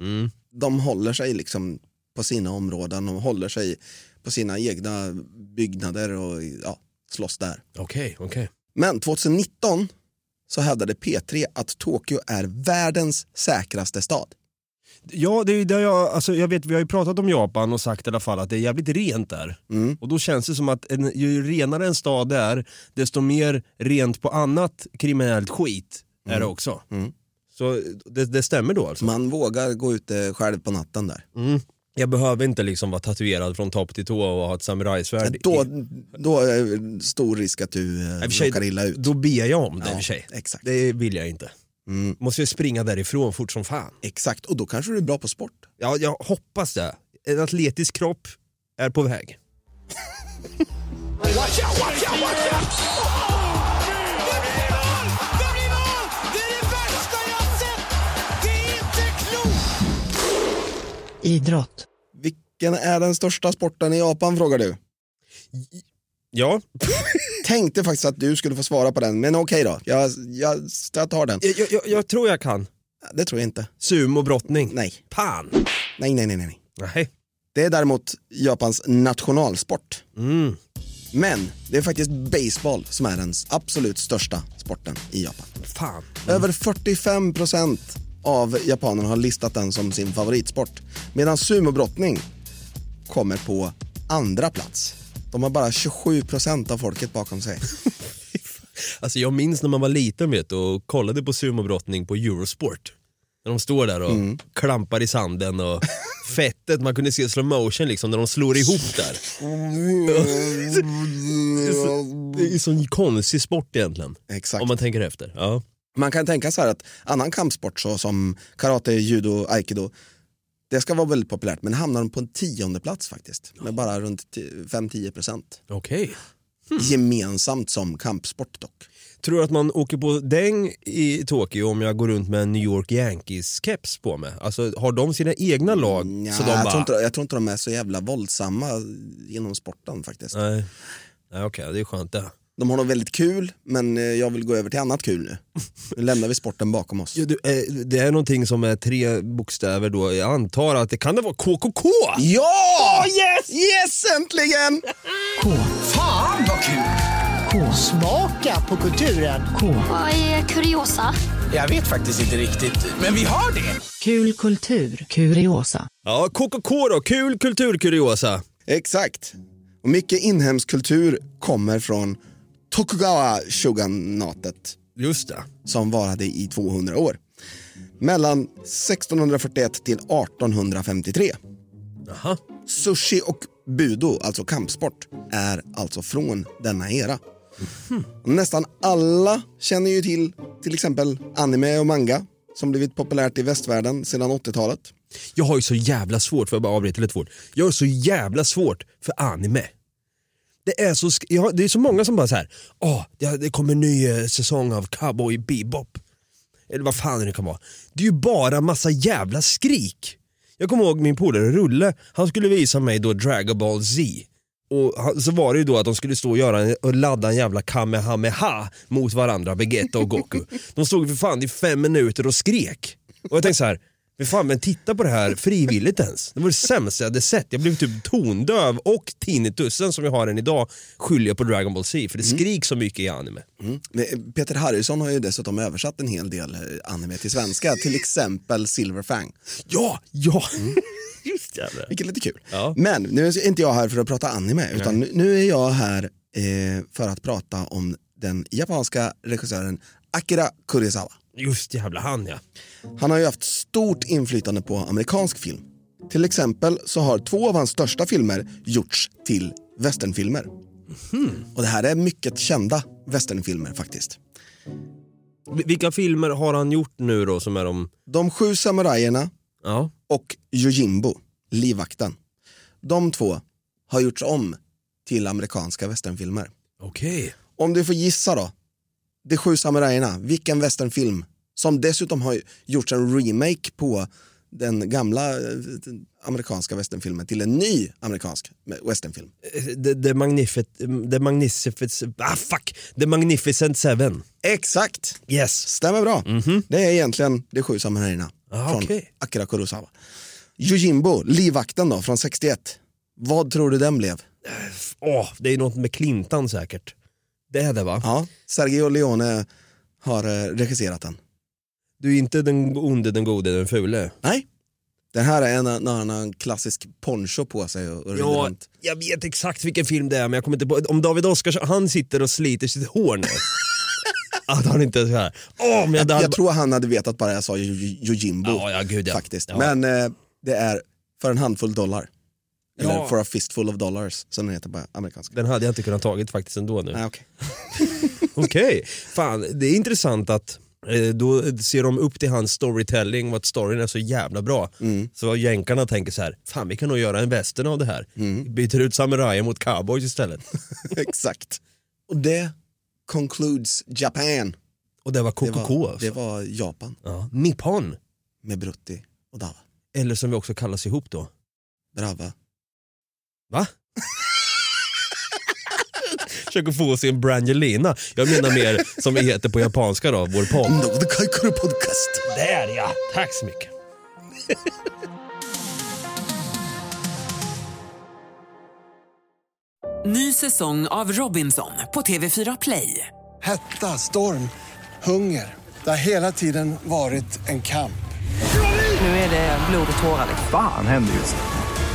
S2: Mm.
S1: De håller sig liksom på sina områden och håller sig på sina egna byggnader och ja, slåss där.
S2: Okej, okej.
S1: Men 2019 så hävdade P3 att Tokyo är världens säkraste stad.
S2: Ja, det är där jag, alltså jag vet, vi har ju pratat om Japan och sagt i alla fall att det är jävligt rent där.
S1: Mm.
S2: Och då känns det som att en, ju renare en stad är, desto mer rent på annat kriminellt skit är det också.
S1: Mm.
S2: Så det, det stämmer då alltså?
S1: Man vågar gå ute själv på natten där.
S2: Mm. Jag behöver inte liksom vara tatuerad från topp till tå och ha ett samurajsvärd.
S1: Då, då är det stor risk att du eh,
S2: I
S1: råkar illa ut.
S2: Då ber jag om det i
S1: Ja,
S2: och för sig.
S1: exakt.
S2: Det vill jag inte.
S1: Mm.
S2: Måste ju springa därifrån fort som fan.
S1: Exakt, och då kanske du är bra på sport.
S2: Ja, jag hoppas det. En atletisk kropp är på väg.
S6: Watch out, watch out, watch out! Det blir mål! Det blir mål! Det är det värsta jag sett! Det är inte klokt!
S5: Idrott.
S1: Vilken är den största sporten i Japan frågar du?
S2: Ja.
S1: Tänkte faktiskt att du skulle få svara på den, men okej då. Jag, jag, jag tar den.
S2: Jag, jag, jag tror jag kan.
S1: Det tror jag inte.
S2: Sumobrottning.
S1: Nej.
S2: Pan.
S1: Nej, nej, nej, nej.
S2: Nej.
S1: Det är däremot Japans nationalsport.
S2: Mm.
S1: Men det är faktiskt baseball som är den absolut största sporten i Japan.
S2: Fan.
S1: Över 45 procent av japanerna har listat den som sin favoritsport. Medan sumobrottning kommer på andra plats. De har bara 27 procent av folket bakom sig.
S2: Alltså jag minns när man var liten vet du, och kollade på sumobrottning på Eurosport. När de står där och
S1: Mm.
S2: klampar i sanden och fettet, man kunde se slow motion liksom när de slår ihop där. Det är ju sån konstig sport egentligen.
S1: Exakt.
S2: Om man tänker efter. Ja.
S1: Man kan tänka så här att annan kampsport så som karate, judo, aikido det ska vara väldigt populärt men hamnar de på en tionde plats faktiskt med bara runt 5-10 procent.
S2: Okej.
S1: Gemensamt som kampsport dock.
S2: Tror du att man åker på däng i Tokyo om jag går runt med en New York Yankees-keps på mig? Alltså har de sina egna lag?
S1: Ja,
S2: så de
S1: jag,
S2: bara...
S1: tror inte, jag tror inte de är så jävla våldsamma inom sporten faktiskt.
S2: Nej, Nej okej, det är skönt det.
S1: De har nog väldigt kul men eh, jag vill gå över till annat kul nu. Nu lämnar vi sporten bakom oss.
S2: Ja, du, eh, det är någonting som är tre bokstäver då, jag antar att det kan det vara KKK?
S1: Ja! yes! Yes, äntligen!
S14: Fan vad kul!
S5: K.
S14: Smaka på kulturen.
S5: K.
S7: Vad är kuriosa?
S14: Jag vet faktiskt inte riktigt, men vi har det.
S5: Kul kultur. Kuriosa.
S2: Ja, KKK då, kul kulturkuriosa.
S1: Exakt. Och mycket inhemsk kultur kommer från Tokugawa shoganatet
S2: Just det.
S1: som varade i 200 år. Mellan 1641 till 1853.
S2: Jaha.
S1: Sushi och budo, alltså kampsport, är alltså från denna era. Och Nästan alla känner ju till till exempel anime och manga som blivit populärt i västvärlden sedan 80-talet.
S2: Jag har ju så jävla svårt, för att bara avbryta lite fort. Jag har så jävla svårt för anime. Det är så, ja, det är så många som bara så här, åh, det, det kommer en ny eh, säsong av Cowboy Bebop. Eller vad fan det nu kan vara. Det är ju bara massa jävla skrik. Jag kommer ihåg min polare Rulle, han skulle visa mig då Dragon Ball Z. Och han, så var det ju då att de skulle stå och, göra en, och ladda en jävla kamehameha mot varandra, Vegeta och Goku. De stod för fan i fem minuter och skrek. Och jag tänkte så här, men fan men titta på det här frivilligt ens. Det var det sämsta jag hade sett. Jag blev typ tondöv och tinnitusen som jag har än idag skyller jag på Dragon Ball Z för det skriks så mycket i anime.
S1: Mm. Men Peter Harrison har ju dessutom översatt en hel del eh, anime till svenska, till exempel Silverfang.
S2: Ja, ja! Just jävlar.
S1: Vilket är lite kul.
S2: Ja.
S1: Men nu är inte jag här för att prata anime, utan nu- nu är jag här eh, för att prata om den japanska regissören Akira Kurosawa.
S2: Just jävla han ja.
S1: Han har ju haft stort inflytande på amerikansk film. Till exempel så har två av hans största filmer gjorts till westernfilmer. Och det här är mycket kända westernfilmer faktiskt.
S2: Vilka filmer har han gjort nu då som är de...
S1: De sju samurajerna
S2: Ja.
S1: och Yojimbo, livvakten. De två har gjorts om till amerikanska westernfilmer.
S2: Okej.
S1: Om du får gissa då, De sju samurajerna, vilken westernfilm som dessutom har gjorts en remake på den gamla eh, amerikanska westernfilmen till en ny amerikansk westernfilm.
S2: The, the, Magnific, the, Magnificent, ah, fuck. the Magnificent Seven.
S1: Exakt!
S2: Yes.
S1: Stämmer bra. Det är egentligen De sju samurajerna
S2: Ah,
S1: från
S2: okej.
S1: Akira Kurosawa. Yojimbo, livvakten då, från 61. Vad tror du den blev?
S2: Åh, det är något med Clintan säkert. Det är det va?
S1: Ja, Sergio Leone har eh, regisserat den.
S2: Du är inte den onde, den gode, den fule.
S1: Nej. Den här är en, en, en, en klassisk poncho på sig och,
S2: Ja,
S1: runt.
S2: jag vet exakt vilken film det är men jag kommer inte på. Om David Oskarsson, han sitter och sliter sitt hår nu. att han inte är så här. Åh, men jag,
S1: Jag tror han hade vetat bara jag sa Yojimbo
S2: Ja, ja, gud, ja.
S1: faktiskt.
S2: Ja.
S1: Men eh, det är för en handfull dollar. Eller
S2: Ja.
S1: for a fistful of dollars som den heter på amerikanska.
S2: Den hade jag inte kunnat tagit faktiskt ändå nu.
S1: Nej, okej.
S2: Okej, fan det är intressant att eh, då ser de upp till hans storytelling och att storyn är så jävla bra.
S1: Mm.
S2: Så jänkarna tänker så här, fan vi kan nog göra en västern av det här.
S1: Mm.
S2: Byter ut samurajer mot cowboys istället.
S1: Exakt. Och det concludes Japan.
S2: Och det var
S1: Det
S2: KKK
S1: var,
S2: alltså.
S1: det var Japan
S2: Ja. Nippon,
S1: med Brutti och Dava.
S2: eller som vi också kallas ihop då.
S1: Brava.
S2: Va? Försöker få sig en Brangelina. Jag menar mer som vi heter på japanska då, vår podd.
S1: Nordkaikuru podcast.
S2: Där ja, tack så mycket.
S8: Ny säsong av Robinson på TV4 Play.
S19: Hetta, storm, hunger. Det har hela tiden varit en kamp.
S8: Nu är det blod och tårar.
S10: Fan händer just nu.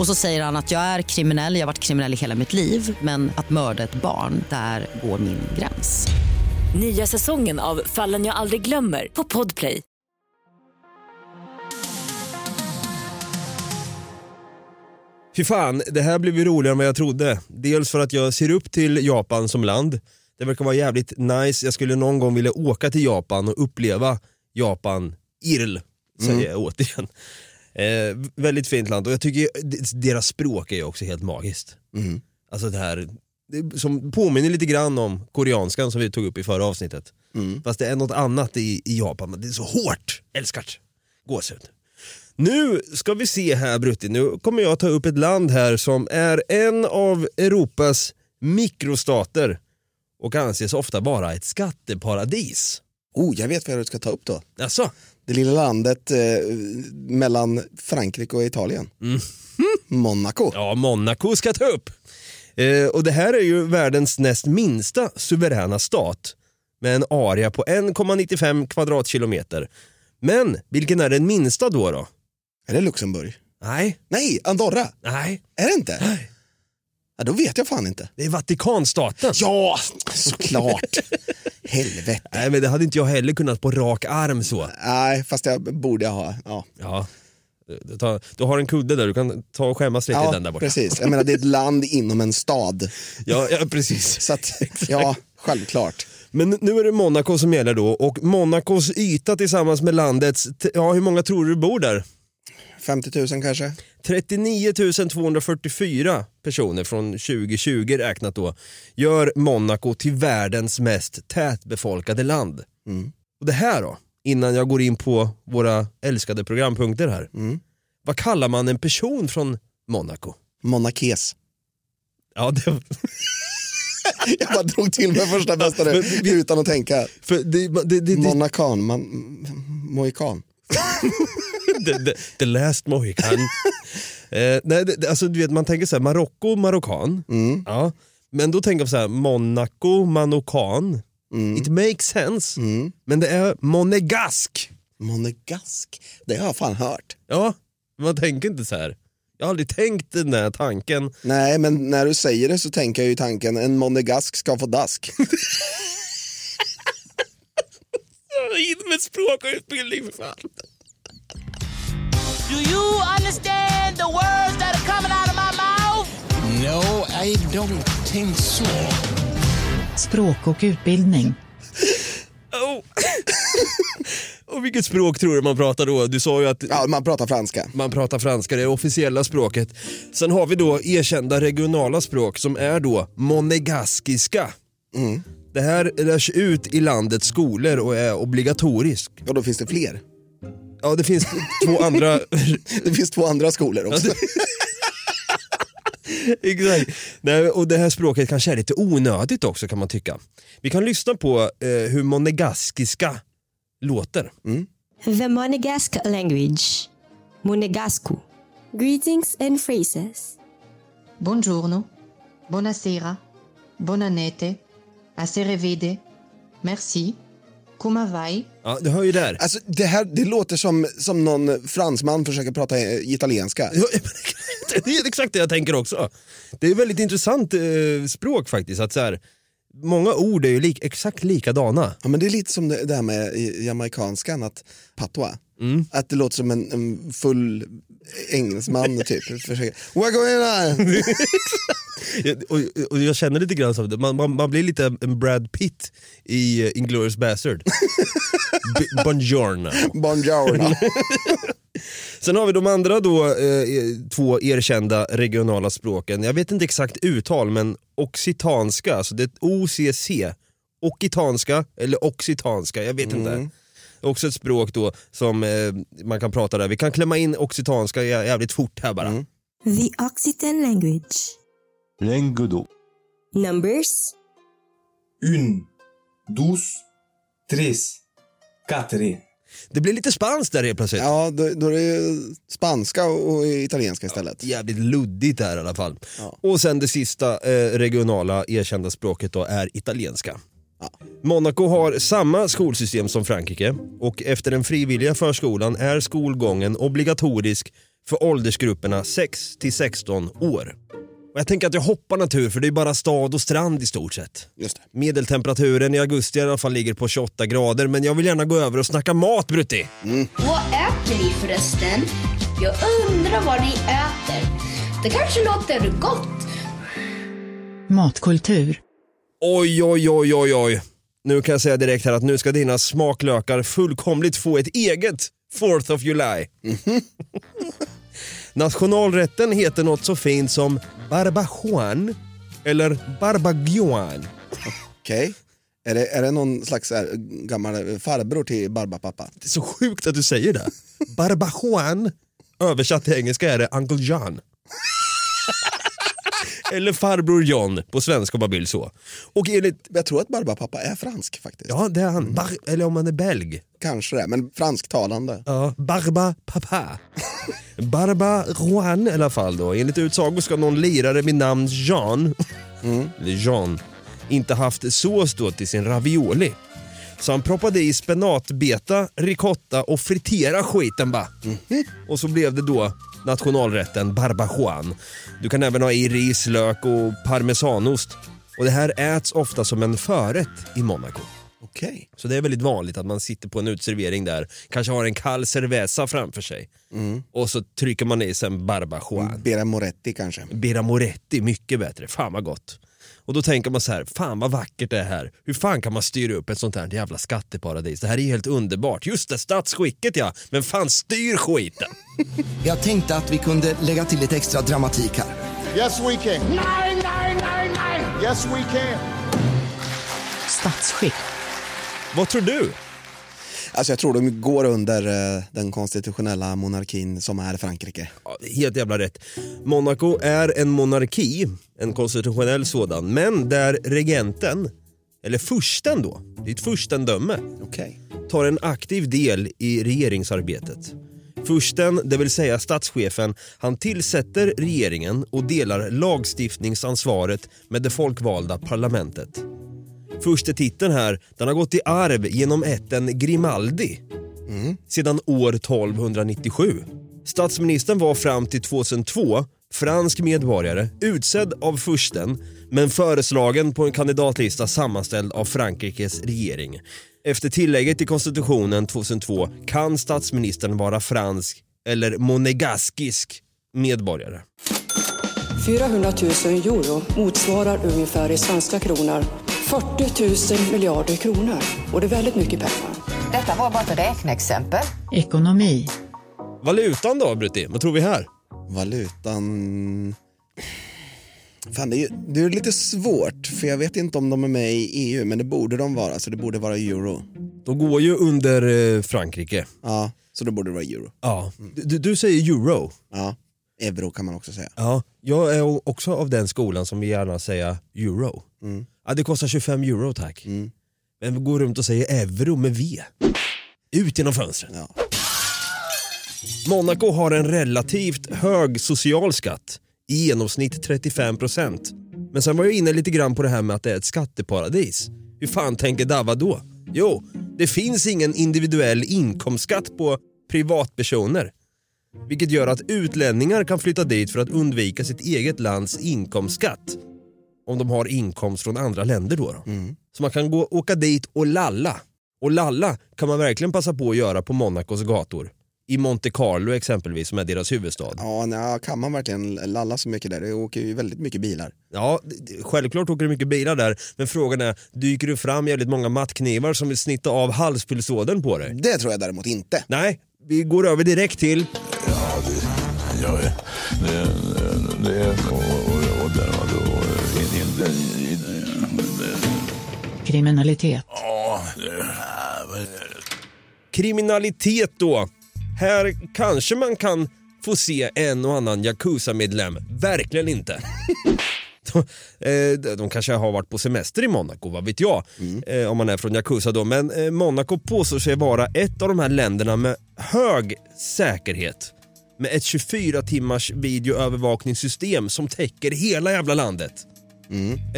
S11: Och så säger han att jag är kriminell, jag har varit kriminell i hela mitt liv men att mörda ett barn, där går min gräns.
S12: Nya säsongen av Fallen jag aldrig glömmer på Podplay.
S2: Fy fan, det här blev ju roligare än vad jag trodde. Dels för att jag ser upp till Japan som land. Det verkar vara jävligt nice. Jag skulle någon gång vilja åka till Japan och uppleva Japan IRL, säger
S1: Mm.
S2: jag återigen. Eh, väldigt fint land och jag tycker deras språk är ju också helt magiskt.
S1: Mm.
S2: Alltså det här, det som påminner lite grann om koreanskan som vi tog upp i förra avsnittet.
S1: Mm.
S2: Fast det är något annat i, i Japan, det är så hårt. Älskar det. Gåshud. Nu ska vi se här Brutti, nu kommer jag ta upp ett land här som är en av Europas mikrostater och anses ofta vara ett skatteparadis.
S1: Oh, jag vet vad du ska ta upp då.
S2: Alltså?
S1: Det lilla landet eh, mellan Frankrike och Italien. Monaco.
S2: Ja, Monaco ska ta upp. Eh, och det här är ju världens näst minsta suveräna stat med en area på 1,95 kvadratkilometer. Men vilken är den minsta då? då?
S1: Är det Luxemburg?
S2: Nej.
S1: Nej, Andorra?
S2: Nej.
S1: Är det inte? Nej. Ja, då vet jag fan inte.
S2: Det är Vatikanstaten.
S1: Ja, såklart. Helvete.
S2: Nej, men det hade inte jag heller kunnat på rak arm så.
S1: Nej, fast jag borde ha. Ja,
S2: Ja. Du, tar, du har en kudde där, du kan ta och skämmas lite i
S1: ja
S2: den där borta.
S1: precis. Jag menar, det är ett land inom en stad.
S2: Ja, ja precis.
S1: Så att, ja, självklart.
S2: Men nu är det Monaco som gäller då och Monacos yta tillsammans med landets, ja hur många tror du bor där?
S1: 50 000 kanske?
S2: 39 244 personer från 2020 räknat då gör Monaco till världens mest tätbefolkade land.
S1: Mm.
S2: Och det här då, innan jag går in på våra älskade programpunkter här.
S1: Mm.
S2: Vad kallar man en person från Monaco?
S1: Monakes.
S2: Ja, det,
S1: Jag bara drog till med första bästa nu, utan att tänka.
S2: för det, det, det,
S1: Monacan, man, mohikan.
S2: the, the, the last Mohican. eh, nej, det, alltså, du vet, man tänker så här, Marocko, marockan.
S1: Mm.
S2: Ja. Men då tänker jag så här, Monaco, manokan. It makes sense.
S1: Mm.
S2: Men det är monegask.
S1: Monegask, det har jag fan hört.
S2: Ja, man tänker inte så här. Jag har aldrig tänkt den där tanken.
S1: Nej, men när du säger det så tänker jag ju tanken, en monegask ska få dask.
S2: In med språkutbildning för fan.
S3: Do you understand the words that are coming out of my mouth?
S6: No, I don't think so.
S5: Språk och utbildning.
S2: Oh. Och vilket språk tror du man pratar då? Du sa ju att
S1: Ja, man pratar franska.
S2: man pratar franska, det är officiella språket. Sen har vi då erkända regionala språk som är då monegaskiska.
S1: Mm.
S2: Det här lärs ut i landets skolor och är obligatoriskt.
S1: Och då finns det fler.
S2: Ja, det finns två andra...
S1: Det finns två andra skolor också.
S2: Exakt. Nej, och det här språket kanske är lite onödigt också kan man tycka. Vi kan lyssna på eh, hur monegaskiska låter.
S20: The Monegasque language. Monegascu. Greetings and phrases.
S21: Buongiorno, buonasera, buonanotte, a se revede, merci, come vai?
S2: Ja, du hör ju där.
S1: Alltså, det, här, det låter som, som någon fransman försöker prata eh, italienska.
S2: Det är exakt det jag tänker också. Det är ett väldigt intressant eh, språk faktiskt. Att så här, många ord är ju lik, exakt likadana.
S1: Ja, men det är lite som det, här med i- jamaikanskan, att patois.
S2: Mm.
S1: Att det låter som en, en full engelsman typ. Försöker, What going on?
S2: och, och jag känner lite grann det. Man, man, man blir lite en Brad Pitt i uh, Inglourious Bastard. B- Buongiorno.
S1: Buongiorno.
S2: Sen har vi de andra då, eh, två erkända regionala språken. Jag vet inte exakt uttal men occitanska, alltså det är OCC. Occitanska eller occitanska, jag vet inte. Också ett språk då som eh, man kan prata där. Vi kan klämma in occitanska jä- jävligt fort här bara.
S20: The Occitan language.
S18: Languedoc.
S20: Numbers.
S22: Une, douze,
S23: Tris. Catherine.
S2: Det blir lite spanskt där helt plötsligt.
S1: Ja, då, då är det spanska och italienska istället.
S2: Jävligt luddigt där i alla fall.
S1: Ja.
S2: Och sen det sista eh, regionala erkända språket då är italienska. Monaco har samma skolsystem som Frankrike och efter den frivilliga förskolan är skolgången obligatorisk för åldersgrupperna 6 till 16 år. Och jag tänker att jag hoppar natur för det är bara stad och strand i stort sett.
S1: Just det.
S2: Medeltemperaturen i augusti i alla fall ligger på 28 grader men jag vill gärna gå över och snacka mat Brutti.
S7: Vad äter ni förresten? Jag undrar vad ni äter. Det kanske låter gott.
S5: Matkultur.
S2: Oj, oj, oj, oj, oj. Nu kan jag säga direkt här att nu ska dina smaklökar fullkomligt få ett eget 4th of July. Nationalrätten heter något så fint som barbajuan eller barbaguan.
S1: Okej. Är, det, är det någon slags här, gammal farbror till Barbapapa?
S2: Det är så sjukt att du säger det. Barbajuan, översatt till engelska är det Uncle John. Eller farbror John på svenska om man vill så. Och enligt,
S1: Jag tror att Barbapapa är fransk faktiskt.
S2: ja det är han, Bar, eller om han är belg.
S1: Kanske det, men fransktalande.
S2: Ja, Barba Papa. Barba Juan i alla fall då. Enligt utsago ska någon lirare vid namn Jean, eller Jean, inte haft sås då till sin ravioli. Så han proppade i spenatbeta, ricotta och fritera skiten bara. Och så blev det då nationalrätten barbajuan. Du kan även ha i ris, lök och parmesanost. Och det här äts ofta som en förrätt i Monaco.
S1: Okej.
S2: Så det är väldigt vanligt att man sitter på en utservering där, kanske har en kall cerveza framför sig och så trycker man i sig en barbajuan.
S1: Bera Moretti kanske.
S2: Bera Moretti, mycket bättre. Fan vad gott. Och då tänker man så här, fan vad vackert det är här. Hur fan kan man styra upp ett sånt här jävla skatteparadis? Det här är helt underbart. Just det, statsskicket ja. Men fan styr skiten.
S24: Jag tänkte att vi kunde lägga till lite extra dramatik här.
S14: Yes, we can. Nej, nej, nej, nej. Yes, we can.
S5: Statsskick.
S2: Vad tror du?
S1: Alltså jag tror de går under eh, den konstitutionella monarkin som är Frankrike.
S2: Ja, helt jävla rätt. Monaco är en monarki, en konstitutionell sådan, men där regenten, eller fursten då, det är ett furstendöme,
S1: Okej.
S2: tar en aktiv del i regeringsarbetet. Fursten, det vill säga statschefen, han tillsätter regeringen och delar lagstiftningsansvaret med det folkvalda parlamentet. Furstetiteln här, den har gått i arv genom ätten Grimaldi sedan år 1297. Statsministern var fram till 2002 fransk medborgare, utsedd av fursten men föreslagen på en kandidatlista sammanställd av Frankrikes regering. Efter tillägget i konstitutionen 2002 kan statsministern vara fransk eller monegaskisk medborgare.
S16: 400 000 euro motsvarar ungefär i svenska kronor 40 000 miljarder kronor. Och det är väldigt mycket pengar.
S17: Detta var bara ett räkneexempel.
S5: Ekonomi.
S2: Valutan då, Brutti? Vad tror vi här?
S1: Valutan... Fan, det är, ju- det är lite svårt, för jag vet inte om de är med i EU, men det borde de vara, så det borde vara euro.
S2: De går ju under eh, Frankrike.
S1: Ja, så då borde det vara euro.
S2: Ja. Du, du säger euro.
S1: Ja, euro kan man också säga.
S2: Ja, jag är också av den skolan som vill gärna säga euro.
S1: Mm.
S2: Ja, det kostar 25 euro tack. Men vi går runt och säger euro med V. Ut genom fönstret.
S1: Ja.
S2: Monaco har en relativt hög social skatt, i genomsnitt 35%. Men sen var jag inne lite grann på det här med att det är ett skatteparadis. Hur fan tänker Dava då? Jo, det finns ingen individuell inkomstskatt på privatpersoner. Vilket gör att utlänningar kan flytta dit för att undvika sitt eget lands inkomstskatt. Om de har inkomst från andra länder då. då. Så man kan gå, åka dit och lalla. Och lalla kan man verkligen passa på att göra på Monacos gator. I Monte Carlo exempelvis, som är deras huvudstad.
S1: Ja, nej, kan man verkligen lalla så mycket där? Det åker ju väldigt mycket bilar.
S2: Ja, självklart åker det mycket bilar där, men frågan är, dyker det fram jävligt många mattknivar som vill snitta av halspulsådern på dig?
S1: Det tror jag däremot inte.
S2: Nej, vi går över direkt till
S18: Ja, det, är, det, det är och, och, och, där, in, in,
S5: Kriminalitet.
S18: ja, det,
S2: kriminalitet då. Här kanske man kan få se en och annan Yakuza-medlem, verkligen inte. Eh, De kanske har varit på semester i Monaco, vad vet jag? Eh, Om man är från Yakuza då. Men eh, Monaco påstår sig vara ett av de här länderna med hög säkerhet. Med ett 24 timmars videoövervakningssystem som täcker hela jävla landet.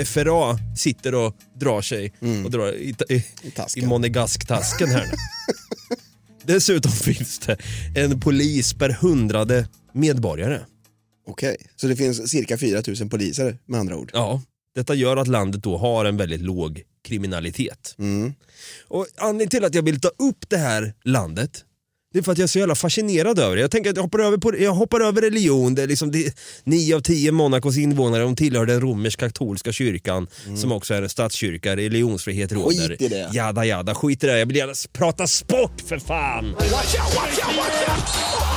S2: FRA sitter och drar sig och drar i, i, i monegasktasken här nu. Dessutom finns det en polis per hundrade medborgare.
S1: Okej, så det finns cirka 4000 poliser med andra ord?
S2: Ja, detta gör att landet då har en väldigt låg kriminalitet. Och anledningen till att jag vill ta upp det här landet det är för att jag är så jävla fascinerad över det. Jag tänker att jag hoppar över, på, jag hoppar över religion. Det är liksom det, nio av tio Monacos invånare de tillhör den romersk-katolska kyrkan som också är en statskyrka. Religionsfrihet råder.
S1: Skit i det.
S2: Jada jada, skit i det. Jag vill gärna prata sport för fan!
S6: Watch out, watch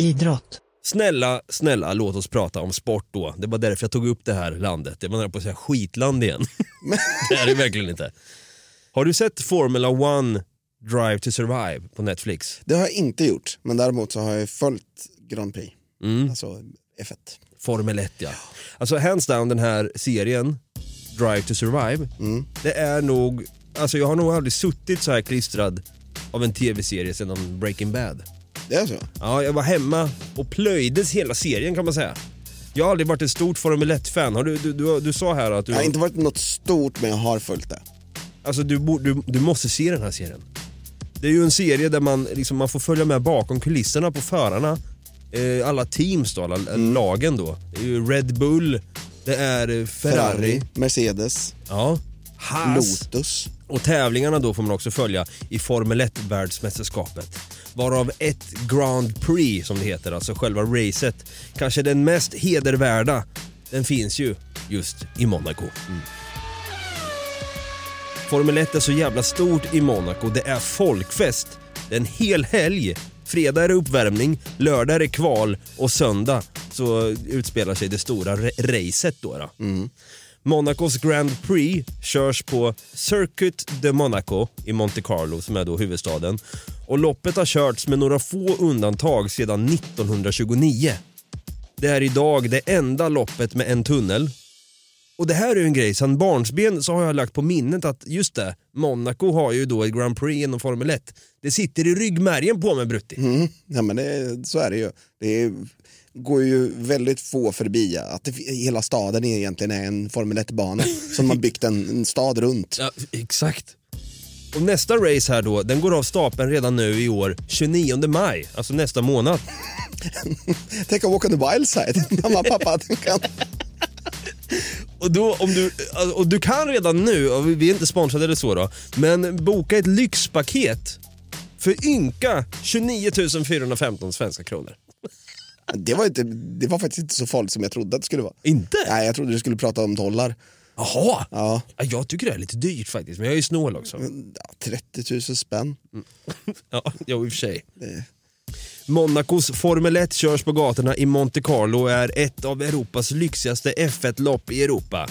S5: Idrott.
S2: Snälla, snälla låt oss prata om sport då. Det var därför jag tog upp det här landet. Det var nära på att säga skitland igen. det är det verkligen inte. Har du sett Formula One Drive to Survive på Netflix?
S1: Det har jag inte gjort, men däremot så har jag följt Grand Prix. Alltså F1.
S2: Formel 1 ja. Alltså hands down den här serien, Drive to Survive, det är nog, alltså jag har nog aldrig suttit så här klistrad av en tv-serie sedan Breaking Bad.
S1: Det är så?
S2: Ja, jag var hemma och plöjdes hela serien kan man säga. Jag har aldrig varit ett stort Formel 1-fan. Har du, du, du, du sa här att du...
S1: Jag har inte varit något stort, men jag har följt det.
S2: Alltså du, du, du måste se den här serien. Det är ju en serie där man, liksom, man får följa med bakom kulisserna på förarna. Eh, alla teams då, alla
S1: Mm.
S2: lagen då. Det är ju Red Bull, det är eh, Ferrari.
S1: Ferrari, Mercedes,
S2: Ja. Haas.
S1: Lotus.
S2: Och tävlingarna då får man också följa i Formel 1 världsmästerskapet. Varav ett Grand Prix som det heter, alltså själva racet, kanske den mest hedervärda, den finns ju just i Monaco. Formel 1 är så jävla stort i Monaco, det är folkfest. Det är en hel helg. Fredag är det uppvärmning, lördag är det kval och söndag så utspelar sig det stora ra- racet då. då. Monacos Grand Prix körs på Circuit de Monaco i Monte Carlo som är då huvudstaden. Och loppet har körts med några få undantag sedan 1929. Det är idag det enda loppet med en tunnel. Och det här är ju en grej, sedan barnsben så har jag lagt på minnet att just det, Monaco har ju då ett Grand Prix inom Formel 1. Det sitter i ryggmärgen på mig Brutti.
S1: Mm. Ja, men det, så är det ju. Det är, går ju väldigt få förbi att det, hela staden egentligen är en Formel 1-bana som man byggt en, en stad runt.
S2: Ja, exakt. Och nästa race här då, den går av stapeln redan nu i år, 29 maj, alltså nästa månad.
S1: Tänk att Walk on the wild side. Mamma och pappa kan...
S2: Och, då, om du, och du kan redan nu, vi är inte sponsrade eller så då, men boka ett lyxpaket för ynka 29 415 svenska kronor.
S1: Det var, inte, det var faktiskt inte så farligt som jag trodde att det skulle vara.
S2: Inte?
S1: Nej, jag trodde du skulle prata om dollar.
S2: Jaha,
S1: Ja,
S2: ja, jag tycker det är lite dyrt faktiskt, men jag är ju snål också.
S1: ja 30 000 spänn.
S2: Ja, jo, i och för sig.
S1: Det-
S2: Monacos Formel 1 körs på gatorna i Monte Carlo och är ett av Europas lyxigaste F1-lopp i Europa.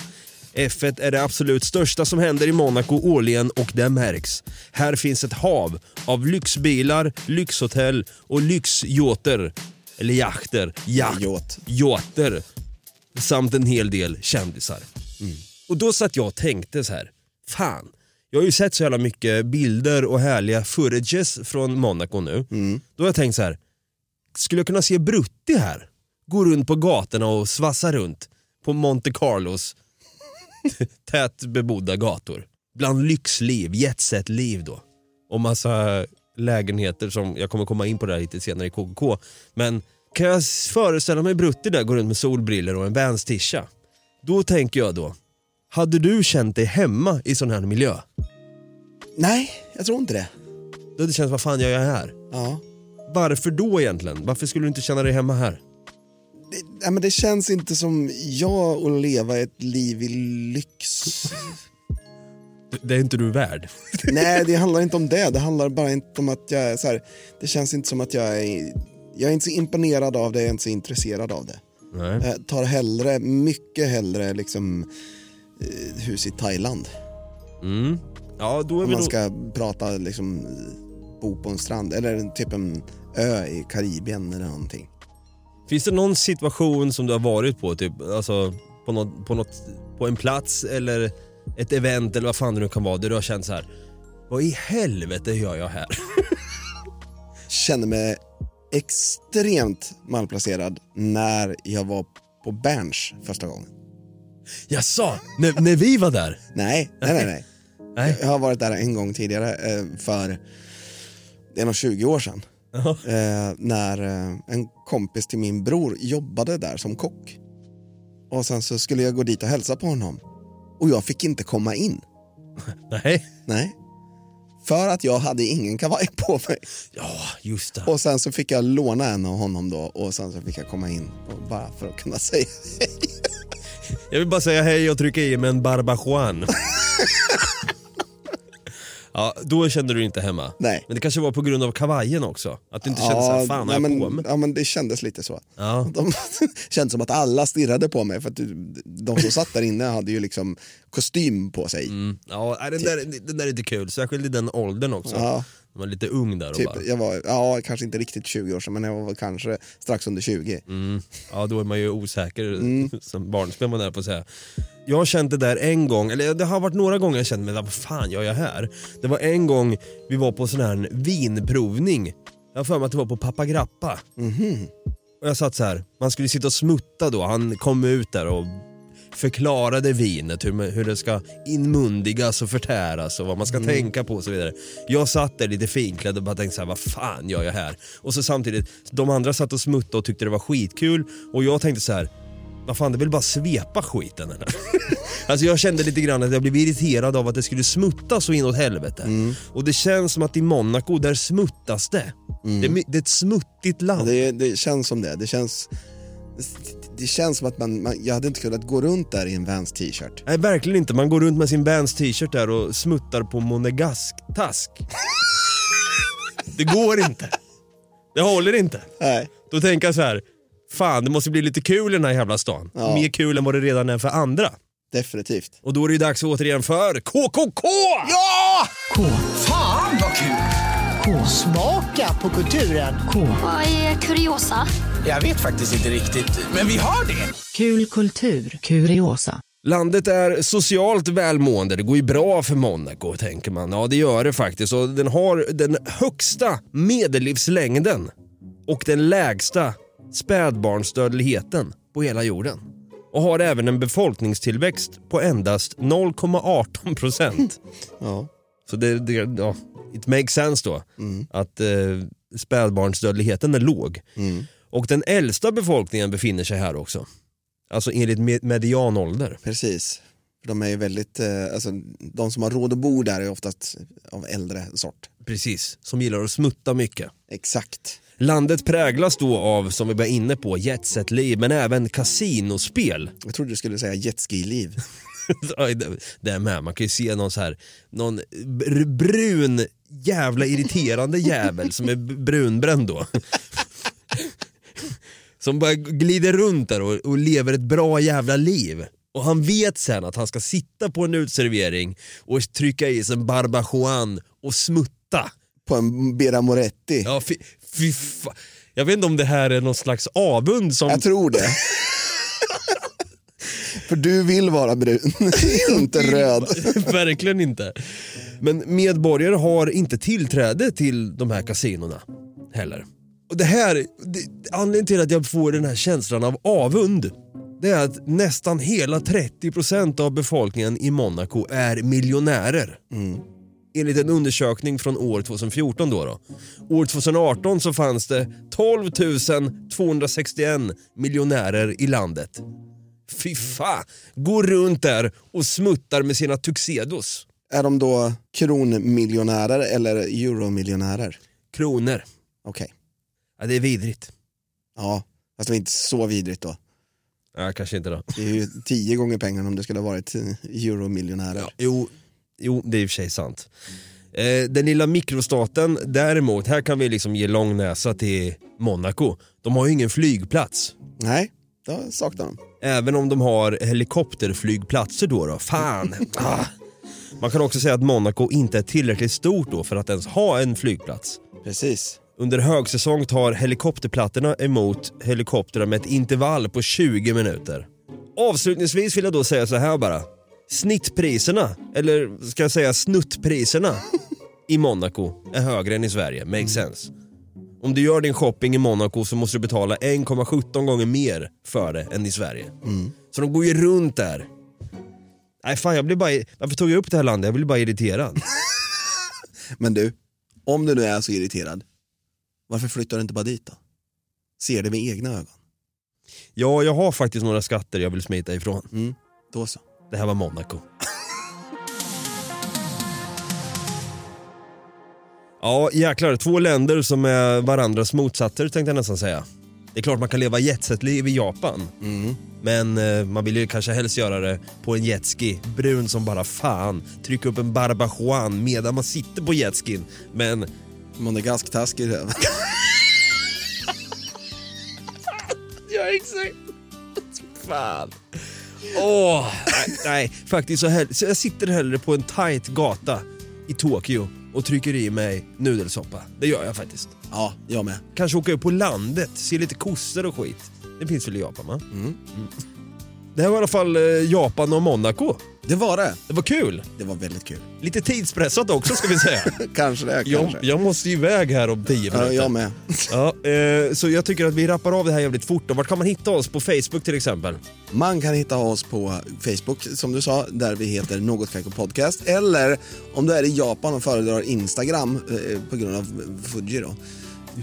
S2: F1 är det absolut största som händer i Monaco årligen och det märks. Här finns ett hav av lyxbilar, lyxhotell och lyxyachter. Eller jakter. Jakt. Yachter. Samt en hel del kändisar. Och då satt jag och tänkte så här. Fan, jag har ju sett så jävla mycket bilder och härliga footages från Monaco nu. Då har jag tänkt så här. Skulle jag kunna se Brutti här? Gå runt på gatorna och svassa runt på Monte Carlos tätt bebodda gator. Bland lyxliv, jetset-liv då. Och massa lägenheter som, jag kommer komma in på det här lite senare i KKK. Men kan jag föreställa mig Brutti där gå runt med solbriller och en Vans-tisha? Då tänker jag då, hade du känt dig hemma i sån här miljö?
S1: Nej, jag tror inte det.
S2: Då hade det känts, vad fan gör jag här?
S1: Ja.
S2: Varför då egentligen? Varför skulle du inte känna dig hemma här?
S1: Det, ja, men det känns inte som jag att leva ett liv i lyx.
S2: Det är inte du värd.
S1: Nej, det handlar inte om det. Det handlar bara inte om att jag är så här, det känns inte som att jag är, jag är inte så imponerad av det, jag är inte så intresserad av det.
S2: Nej.
S1: Jag tar hellre, mycket hellre liksom eh, hus i Thailand.
S2: Mm. Ja, då är
S1: Om
S2: vi
S1: man ska prata liksom bo på en strand eller typ en ö i Karibien eller någonting.
S2: Finns det någon situation som du har varit på, typ, alltså, på, något, på, något, på en plats eller ett event eller vad fan det nu kan vara, där du har känt så här. vad i helvete gör jag här?
S1: Kände mig extremt malplacerad när jag var på Berns första gången.
S2: Jaså, när, när vi var där?
S1: Nej, nej, nej. nej.
S2: Nej.
S1: Jag har varit där en gång tidigare eh, för, det är nog 20 år sedan. Eh, när eh, en kompis till min bror jobbade där som kock. Och sen så skulle jag gå dit och hälsa på honom. Och jag fick inte komma in.
S2: Nej.
S1: Nej. För att jag hade ingen kavaj på mig.
S2: Ja, just det.
S1: Och sen så fick jag låna en av honom då och sen så fick jag komma in och bara för att kunna säga
S2: Jag vill bara säga hej och trycka i med en barbajuan. Ja, då kände du dig inte hemma.
S1: Nej.
S2: Men det kanske var på grund av kavajen också? Att du inte kände såhär, fan
S1: nej, men,
S2: på mig?
S1: ja men det kändes lite så.
S2: Ja.
S1: De kändes som att alla stirrade på mig för att de som satt där inne hade ju liksom kostym på sig.
S2: Ja, nej, den, där, den där är inte kul, särskilt i den åldern också.
S1: Ja.
S2: Man var lite ung där och
S1: Typ,
S2: bara...
S1: jag var, ja, kanske inte riktigt 20 år sedan men jag var kanske strax under 20.
S2: Mm. Ja, då är man ju osäker
S1: Mm.
S2: som barnspel man är på att säga. Jag har känt det där en gång, eller det har varit några gånger jag känt mig, vad fan gör jag här? Det var en gång vi var på sån här vinprovning. Jag har för mig att det var på Pappa Grappa.
S1: Mhm.
S2: Och jag satt så här, man skulle sitta och smutta då, han kom ut där och förklarade vinet, hur, hur det ska inmundigas och förtäras och vad man ska
S1: Mm.
S2: tänka på och så vidare. Jag satt där lite finklädd och bara tänkte så här, vad fan gör jag här? Och så samtidigt, de andra satt och smuttade och tyckte det var skitkul och jag tänkte så här, vad fan det vill bara svepa skiten eller? alltså jag kände lite grann att jag blev irriterad av att det skulle smutta så inåt helvete.
S1: Mm.
S2: Och det känns som att i Monaco, där smuttas det. Det, är, my- det är ett smuttigt land.
S1: Det, det känns som det. Det känns, det känns som att man, man, jag hade inte kunnat gå runt där i en Vans t-shirt.
S2: Nej verkligen inte, man går runt med sin Vans t-shirt där och smuttar på monegask-task. det går inte. Det håller inte.
S1: Nej.
S2: Då tänker jag så här, fan det måste bli lite kul i den här jävla stan.
S1: Ja.
S2: Mer kul än vad det redan är för andra.
S1: Definitivt.
S2: Och då är det ju dags återigen för KKK!
S6: Ja!
S5: K.
S6: Fan vad kul!
S5: K.
S6: Smaka på kulturen.
S5: K.
S7: Vad är kuriosa?
S6: Jag vet faktiskt inte riktigt, men vi har det.
S5: Kul kultur. Kuriosa.
S2: Landet är socialt välmående, det går ju bra för Monaco tänker man. Ja det gör det faktiskt och den har den högsta medellivslängden och den lägsta spädbarnsdödligheten på hela jorden. Och har även en befolkningstillväxt på endast 0,18 procent.
S1: Ja.
S2: Så det, det, ja, it makes sense då att eh, spädbarnsdödligheten är låg. Och den äldsta befolkningen befinner sig här också. Alltså enligt med- medianålder.
S1: Precis. De är ju väldigt, eh, alltså, de som har råd att bo där är oftast av äldre sort.
S2: Precis, som gillar att smutta mycket.
S1: Exakt.
S2: Landet präglas då av, som vi var inne på, jetset-liv men även kasinospel.
S1: Jag trodde du skulle säga jetski-liv.
S2: Det- är med, man kan ju se någon så här, någon br- brun jävla irriterande jävel som är brunbränd då. Som bara glider runt där och, och lever ett bra jävla liv. Och han vet sen att han ska sitta på en utservering och trycka i sig en barbajuan och smutta.
S1: På en Bera Moretti.
S2: Ja, fy, fy fa- Jag vet inte om det här är någon slags avund som...
S1: Jag tror det. För du vill vara brun, inte röd.
S2: Verkligen inte. Men medborgare har inte tillträde till de här kasinorna heller. Och det här, det, anledningen till att jag får den här känslan av avund, det är att nästan hela 30% av befolkningen i Monaco är miljonärer. Enligt en undersökning från år 2014 då, då. År 2018 så fanns det 12 261 miljonärer i landet. Fy fan, går runt där och smuttar med sina tuxedos.
S1: Är de då kronmiljonärer eller euromiljonärer?
S2: Kronor.
S1: Okej.
S2: Ja, det är vidrigt.
S1: Ja, fast det var inte så vidrigt då.
S2: Ja, kanske inte då.
S1: Det är ju tio gånger pengarna om det skulle ha varit euromiljonärer.
S2: Jo, jo, det är i och för sig sant. Eh, den lilla mikrostaten däremot, här kan vi liksom ge lång näsa till Monaco. De har ju ingen flygplats.
S1: Nej, det saknar de.
S2: Även om de har helikopterflygplatser då. då. Fan! ah. Man kan också säga att Monaco inte är tillräckligt stort då för att ens ha en flygplats.
S1: Precis.
S2: Under högsäsong tar helikopterplattorna emot helikoptrar med ett intervall på 20 minuter. Avslutningsvis vill jag då säga så här bara. Snittpriserna, eller ska jag säga snuttpriserna, i Monaco är högre än i Sverige. Makes sense. Om du gör din shopping i Monaco så måste du betala 1,17 gånger mer för det än i Sverige. Så de går ju runt där. Nej fan jag blir bara, varför tog jag upp det här landet? Jag blir bara irriterad.
S1: Men du, om du nu är så irriterad, varför flyttar du inte bara dit då? Ser det med egna ögon.
S2: Ja, jag har faktiskt några skatter jag vill smita ifrån.
S1: Mm, då så.
S2: Det här var Monaco. Ja, jäklar. Två länder som är varandras motsatser tänkte jag nästan säga. Det är klart man kan leva jetset-liv i Japan. Men eh, man vill ju kanske helst göra det på en jetski, brun som bara fan. Trycka upp en barbajuan medan man sitter på jetskin. Men...
S1: Monegask-task i röven.
S2: ja, exakt. Fan. Åh, nej, nej, faktiskt så, här, så jag sitter hellre på en tight gata i Tokyo och trycker i mig nudelsoppa. Det gör jag faktiskt.
S1: Ja, jag med.
S2: Kanske åka upp på landet, se lite kossor och skit. Det finns väl i Japan va? Mm. Det här var i alla fall eh, Japan och Monaco.
S1: Det var det.
S2: Det var kul.
S1: Det var väldigt kul.
S2: Lite tidspressat också ska vi säga.
S1: kanske det,
S2: jag,
S1: kanske.
S2: jag måste ju iväg här om 10 minuter.
S1: Ja, jag med.
S2: Ja, eh, så jag tycker att vi rappar av det här jävligt fort. Och vart kan man hitta oss? På Facebook till exempel?
S1: Man kan hitta oss på Facebook som du sa, där vi heter Något Kaiko Podcast. Eller om du är i Japan och föredrar Instagram eh, på grund av Fuji då.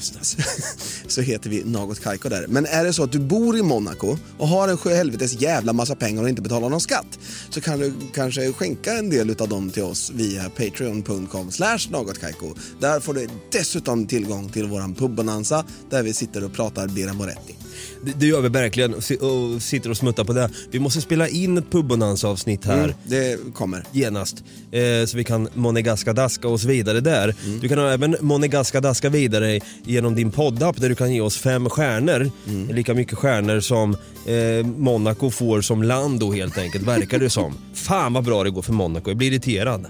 S1: så heter vi Något Kaiko där. Men är det så att du bor i Monaco och har en sjöhelvetes jävla massa pengar och inte betalar någon skatt så kan du kanske skänka en del av dem till oss via patreon.com slash någotkaiko. Där får du dessutom tillgång till våran pubbonanza där vi sitter och pratar bira Moretti.
S2: Det, det gör vi verkligen och si- och sitter och smuttar på det. Vi måste spela in ett pubbonanza-avsnitt här.
S1: Mm, det kommer.
S2: Genast. Eh, så vi kan monegaska-daska oss vidare där. Du kan även monegaska-daska vidare genom din poddapp där du kan ge oss fem stjärnor. Lika mycket stjärnor som eh, Monaco får som land då helt enkelt, verkar det som. Fan vad bra det går för Monaco, jag blir irriterad.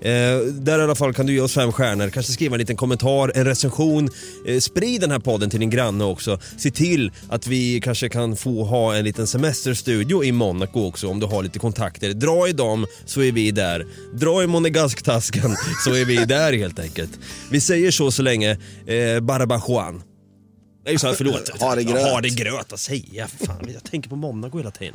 S2: Eh, där i alla fall kan du ge oss fem stjärnor, kanske skriva en liten kommentar, en recension. Eh, sprid den här podden till din granne också. Se till att vi kanske kan få ha en liten semesterstudio i Monaco också om du har lite kontakter. Dra i dem så är vi där. Dra i monegasktasken så är vi där helt enkelt. Vi säger så så länge. Eh, är ju så här, förlåt.
S1: Ha det gröt.
S2: Ha det gröt att säga. Fan, jag tänker på Monaco hela tiden.